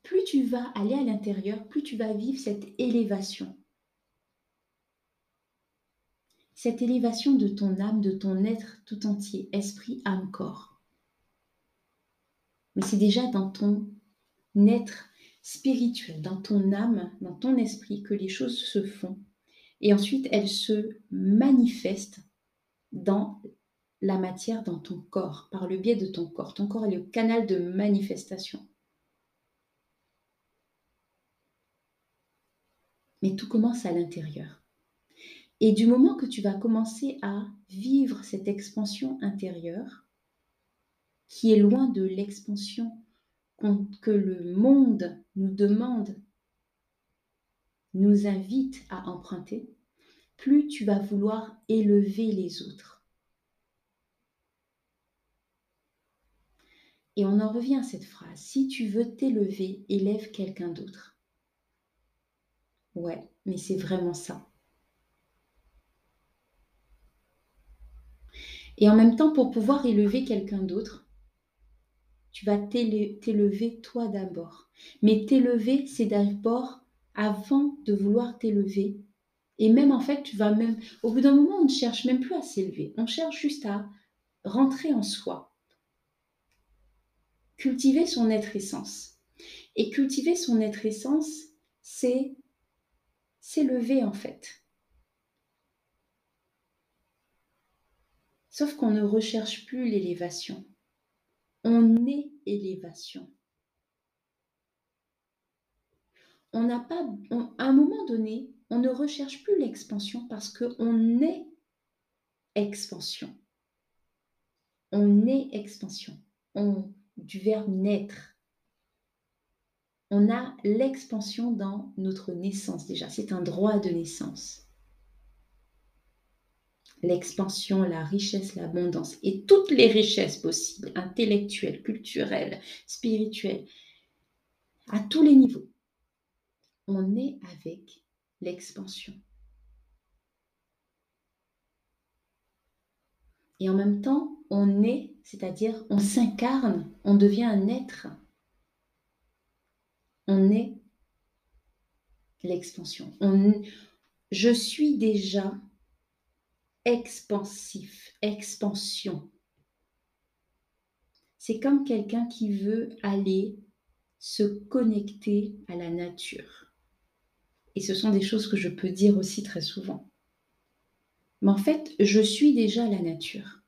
plus tu vas aller à l'intérieur, plus tu vas vivre cette élévation. Cette élévation de ton âme, de ton être tout entier, esprit, âme, corps mais c'est déjà dans ton être spirituel, dans ton âme, dans ton esprit que les choses se font. Et ensuite, elles se manifestent dans la matière, dans ton corps, par le biais de ton corps. Ton corps est le canal de manifestation. Mais tout commence à l'intérieur. Et du moment que tu vas commencer à vivre cette expansion intérieure, qui est loin de l'expansion que le monde nous demande, nous invite à emprunter, plus tu vas vouloir élever les autres. Et on en revient à cette phrase, si tu veux t'élever, élève quelqu'un d'autre. Ouais, mais c'est vraiment ça. Et en même temps, pour pouvoir élever quelqu'un d'autre, tu vas t'élever toi d'abord. Mais t'élever, c'est d'abord avant de vouloir t'élever. Et même en fait, tu vas même, au bout d'un moment, on ne cherche même plus à s'élever. On cherche juste à rentrer en soi. Cultiver son être essence. Et cultiver son être essence, c'est s'élever en fait. Sauf qu'on ne recherche plus l'élévation on est élévation. On n'a pas, à un moment donné, on ne recherche plus l'expansion parce qu'on est expansion. On est expansion. On, du verbe naître. On a l'expansion dans notre naissance déjà. C'est un droit de naissance l'expansion, la richesse, l'abondance et toutes les richesses possibles, intellectuelles, culturelles, spirituelles, à tous les niveaux. On est avec l'expansion. Et en même temps, on est, c'est-à-dire on s'incarne, on devient un être. On est l'expansion. je suis déjà expansif, expansion. C'est comme quelqu'un qui veut aller se connecter à la nature. Et ce sont des choses que je peux dire aussi très souvent. Mais en fait, je suis déjà la nature.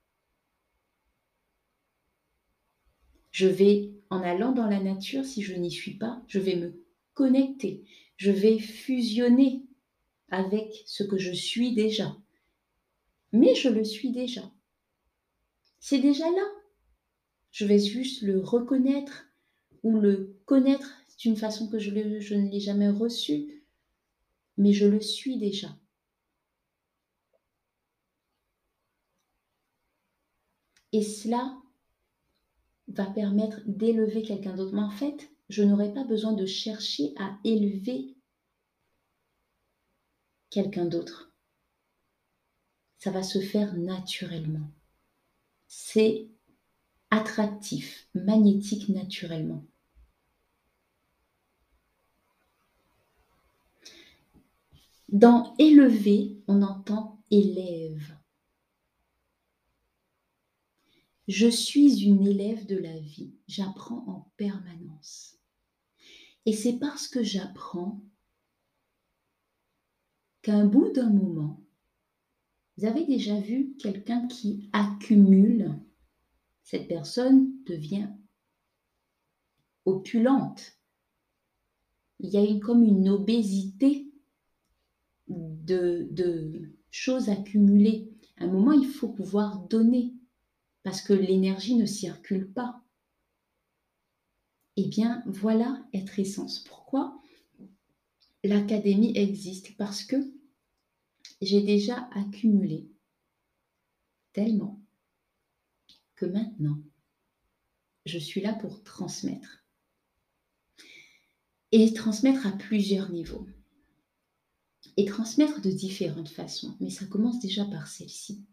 Je vais, en allant dans la nature, si je n'y suis pas, je vais me connecter, je vais fusionner avec ce que je suis déjà mais je le suis déjà. C'est déjà là. Je vais juste le reconnaître ou le connaître d'une façon que je, ne l'ai jamais reçu, mais je le suis déjà. Et cela va permettre d'élever quelqu'un d'autre. Mais en fait, je n'aurai pas besoin de chercher à élever quelqu'un d'autre. Ça va se faire naturellement. C'est attractif, magnétique naturellement. Dans élever, on entend élève. Je suis une élève de la vie, j'apprends en permanence. Et c'est parce que j'apprends qu'à un bout d'un moment, vous avez déjà vu quelqu'un qui accumule, cette personne devient opulente. Il y a une, comme une obésité de, choses accumulées. À un moment, il faut pouvoir donner parce que l'énergie ne circule pas. Eh bien, voilà être essence. Pourquoi? L'académie existe Parce que j'ai déjà accumulé tellement que maintenant, je suis là pour transmettre. Et transmettre à plusieurs niveaux et transmettre de différentes façons, mais ça commence déjà par celle-ci.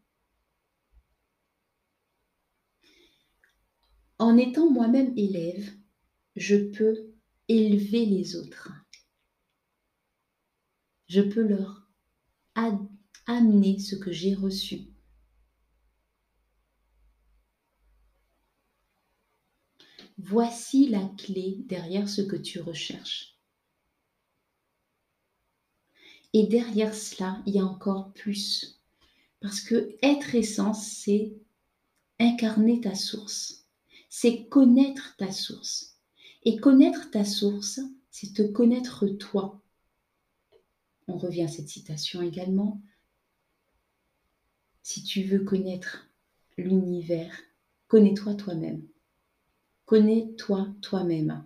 En étant moi-même élève, je peux élever les autres. Je peux leur amener ce que j'ai reçu. Voici la clé derrière ce que tu recherches. Et derrière cela, il y a encore plus. Parce que être essence, c'est incarner ta source. C'est connaître ta source. Et connaître ta source, c'est te connaître toi. On revient à cette citation également. Si tu veux connaître l'univers, connais-toi toi-même. Connais-toi toi-même.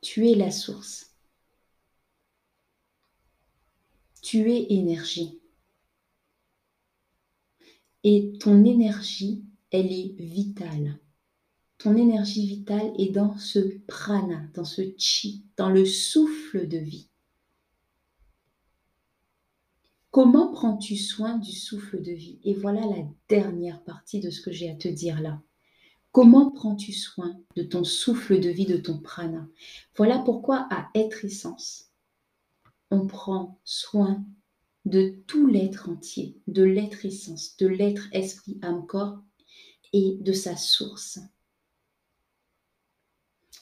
Tu es la source. tu es énergie. Et ton énergie, elle est vitale. Ton énergie vitale est dans ce prana, dans ce chi, dans le souffle de vie. Comment prends-tu soin du souffle de vie? Et voilà la dernière partie de ce que j'ai à te dire là. Comment prends-tu soin de ton souffle de vie, de ton prana? Voilà pourquoi à être essence, on prend soin de tout l'être entier, de l'être essence, de l'être esprit, âme, corps et de sa source.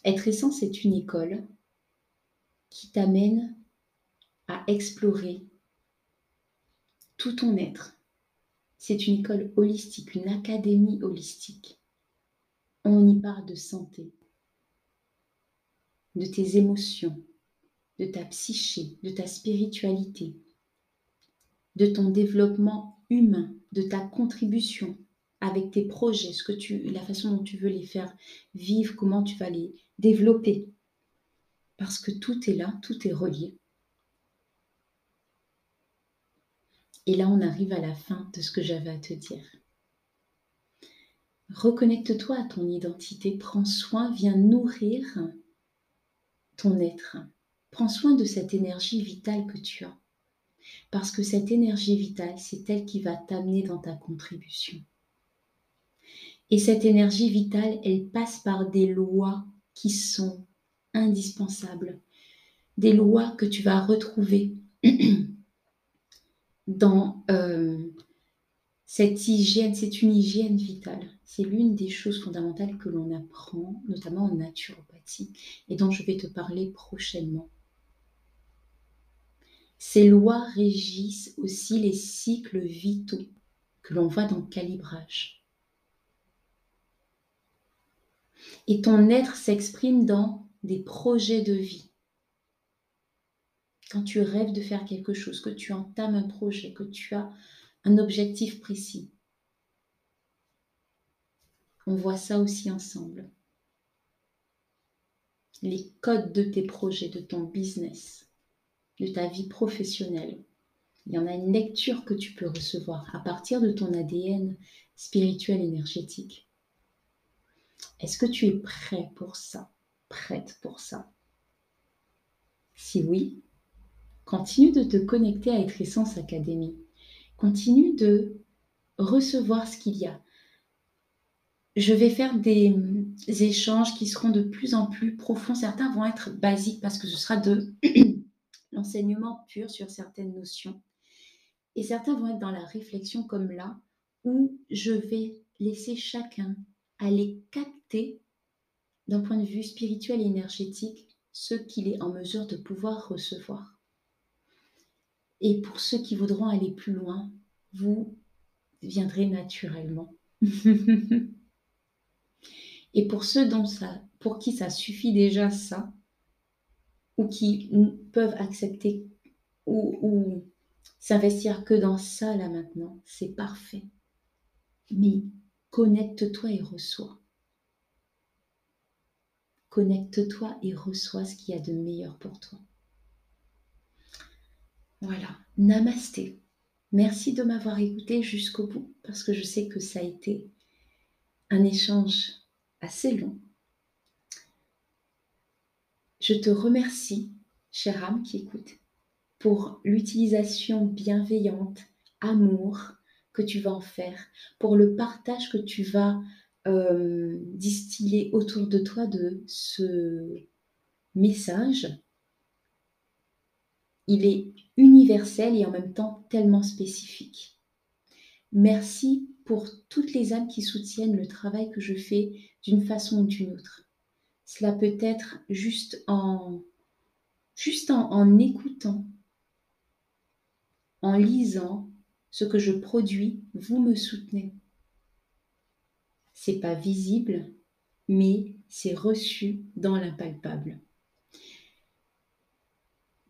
Être essence est une école qui t'amène à explorer tout ton être. C'est une école holistique, une académie holistique. On y parle de santé, de tes émotions, de ta psyché, de ta spiritualité, de ton développement humain, de ta contribution avec tes projets, ce que tu, la façon dont tu veux les faire vivre, comment tu vas les développer. Parce que tout est là, tout est relié. Et là, on arrive à la fin de ce que j'avais à te dire. Reconnecte-toi à ton identité, prends soin, viens nourrir ton être. Prends soin de cette énergie vitale que tu as. Parce que cette énergie vitale, c'est elle qui va t'amener dans ta contribution. Et cette énergie vitale, elle passe par des lois qui sont indispensables. Des lois que tu vas retrouver dans euh, cette hygiène. C'est une hygiène vitale. C'est l'une des choses fondamentales que l'on apprend, notamment en naturopathie, et dont je vais te parler prochainement. Ces lois régissent aussi les cycles vitaux que l'on voit dans le calibrage. Et ton être s'exprime dans des projets de vie. Quand tu rêves de faire quelque chose, que tu entames un projet, que tu as un objectif précis. On voit ça aussi ensemble. Les codes de tes projets, de ton business de ta vie professionnelle, Il y en a une lecture que tu peux recevoir à partir de ton ADN spirituel énergétique. Est-ce que tu es prêt pour ça Prête pour ça? Si oui, continue de te connecter à Être Essence Academy. Continue de recevoir ce qu'il y a. Je vais faire des échanges qui seront de plus en plus profonds. Certains vont être basiques parce que ce sera de l'enseignement pur sur certaines notions. Et certains vont être dans la réflexion comme là, où je vais laisser chacun aller capter d'un point de vue spirituel et énergétique ce qu'il est en mesure de pouvoir recevoir. Et pour ceux qui voudront aller plus loin, vous viendrez naturellement. et pour ceux dont ça, pour qui ça suffit déjà ça, ou qui peuvent accepter ou, ou s'investir que dans ça là maintenant, c'est parfait. Mais connecte-toi et reçois. Connecte-toi et reçois ce qu'il y a de meilleur pour toi. Voilà, namasté. Merci de m'avoir écouté jusqu'au bout parce que je sais que ça a été un échange assez long. Je te remercie, chère âme qui écoute, pour l'utilisation bienveillante, amour que tu vas en faire, pour le partage que tu vas euh, distiller autour de toi de ce message. Il est universel et en même temps tellement spécifique. Merci pour toutes les âmes qui soutiennent le travail que je fais d'une façon ou d'une autre. Cela peut être juste en, juste en, écoutant, en lisant ce que je produis, vous me soutenez. C'est pas visible, mais c'est reçu dans l'impalpable.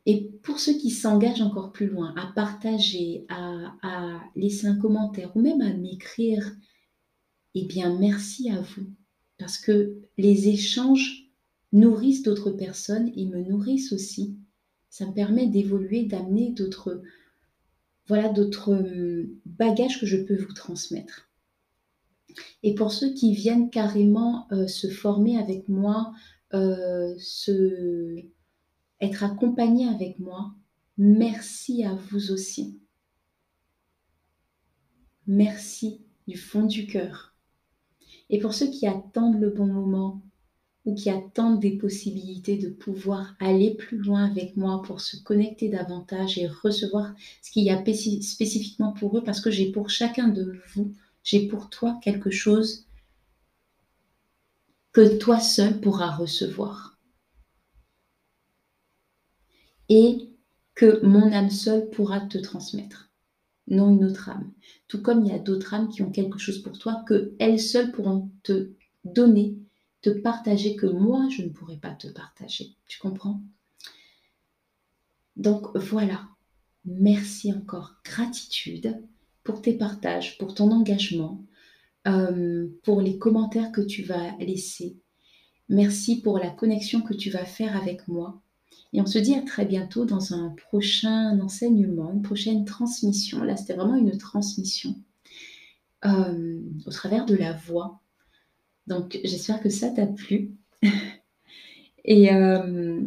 Et pour ceux qui s'engagent encore plus loin, à partager, à, à, laisser un commentaire ou même à m'écrire, eh bien merci à vous parce que les échanges nourrissent d'autres personnes et me nourrissent aussi. Ça me permet d'évoluer, d'amener d'autres voilà d'autres hum, bagages que je peux vous transmettre. Et pour ceux qui viennent carrément euh, se former avec moi, euh, se, être accompagnés avec moi, merci à vous aussi. Merci du fond du cœur. Et pour ceux qui attendent le bon moment ou qui attendent des possibilités de pouvoir aller plus loin avec moi pour se connecter davantage et recevoir ce qu'il y a spécifiquement pour eux, parce que j'ai pour chacun de vous, j'ai pour toi quelque chose que toi seul pourras recevoir. Et que mon âme seule pourra te transmettre non une autre âme. Tout comme il y a d'autres âmes qui ont quelque chose pour toi que elles seules pourront te donner, te partager que moi je ne pourrais pas te partager. Tu comprends? Donc voilà. Merci encore. Gratitude pour tes partages, pour ton engagement, euh, pour les commentaires que tu vas laisser. Merci pour la connexion que tu vas faire avec moi. Et on se dit à très bientôt dans un prochain enseignement, une prochaine transmission. Là, c'était vraiment une transmission euh, au travers de la voix. Donc, j'espère que ça t'a plu. Et euh,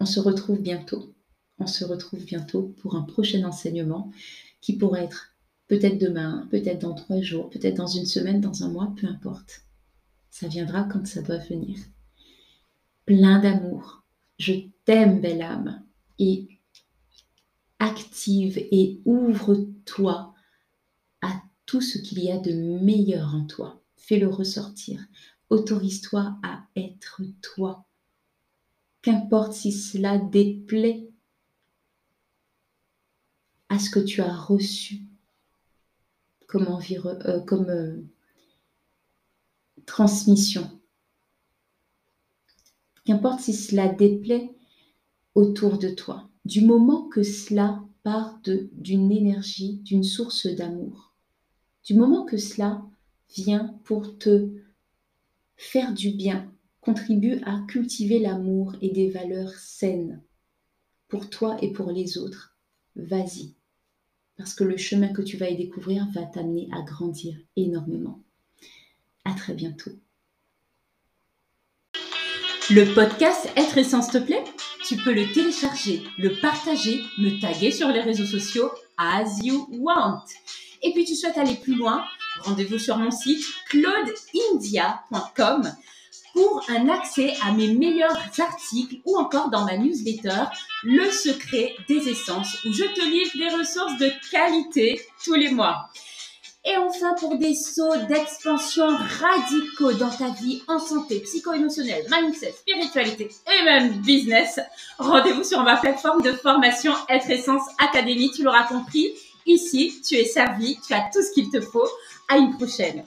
on se retrouve bientôt. On se retrouve bientôt pour un prochain enseignement qui pourrait être peut-être demain, peut-être dans trois jours, peut-être dans une semaine, dans un mois, peu importe. Ça viendra quand ça doit venir. Plein d'amour, je t'aime, belle âme, et active et ouvre-toi à tout ce qu'il y a de meilleur en toi. Fais-le ressortir. Autorise-toi à être toi. Qu'importe si cela déplaît à ce que tu as reçu comme, euh, comme euh, transmission. Qu'importe si cela déplaît autour de toi, du moment que cela part d'une énergie, d'une source d'amour, du moment que cela vient pour te faire du bien, contribue à cultiver l'amour et des valeurs saines pour toi et pour les autres. vas-y. Parce que le chemin que tu vas y découvrir va t'amener à grandir énormément. À très bientôt. Le podcast Être Essence te plaît? Tu peux le télécharger, le partager, me taguer sur les réseaux sociaux as you want. Et puis tu souhaites aller plus loin? Rendez-vous sur mon site claudeindia.com pour un accès à mes meilleurs articles ou encore dans ma newsletter Le secret des essences où je te livre des ressources de qualité tous les mois. Et enfin, pour des sauts d'expansion radicaux dans ta vie en santé psycho-émotionnelle, mindset, spiritualité et même business, rendez-vous sur ma plateforme de formation Être Essence Academy. Tu l'auras compris, ici, tu es servi, tu as tout ce qu'il te faut. À une prochaine.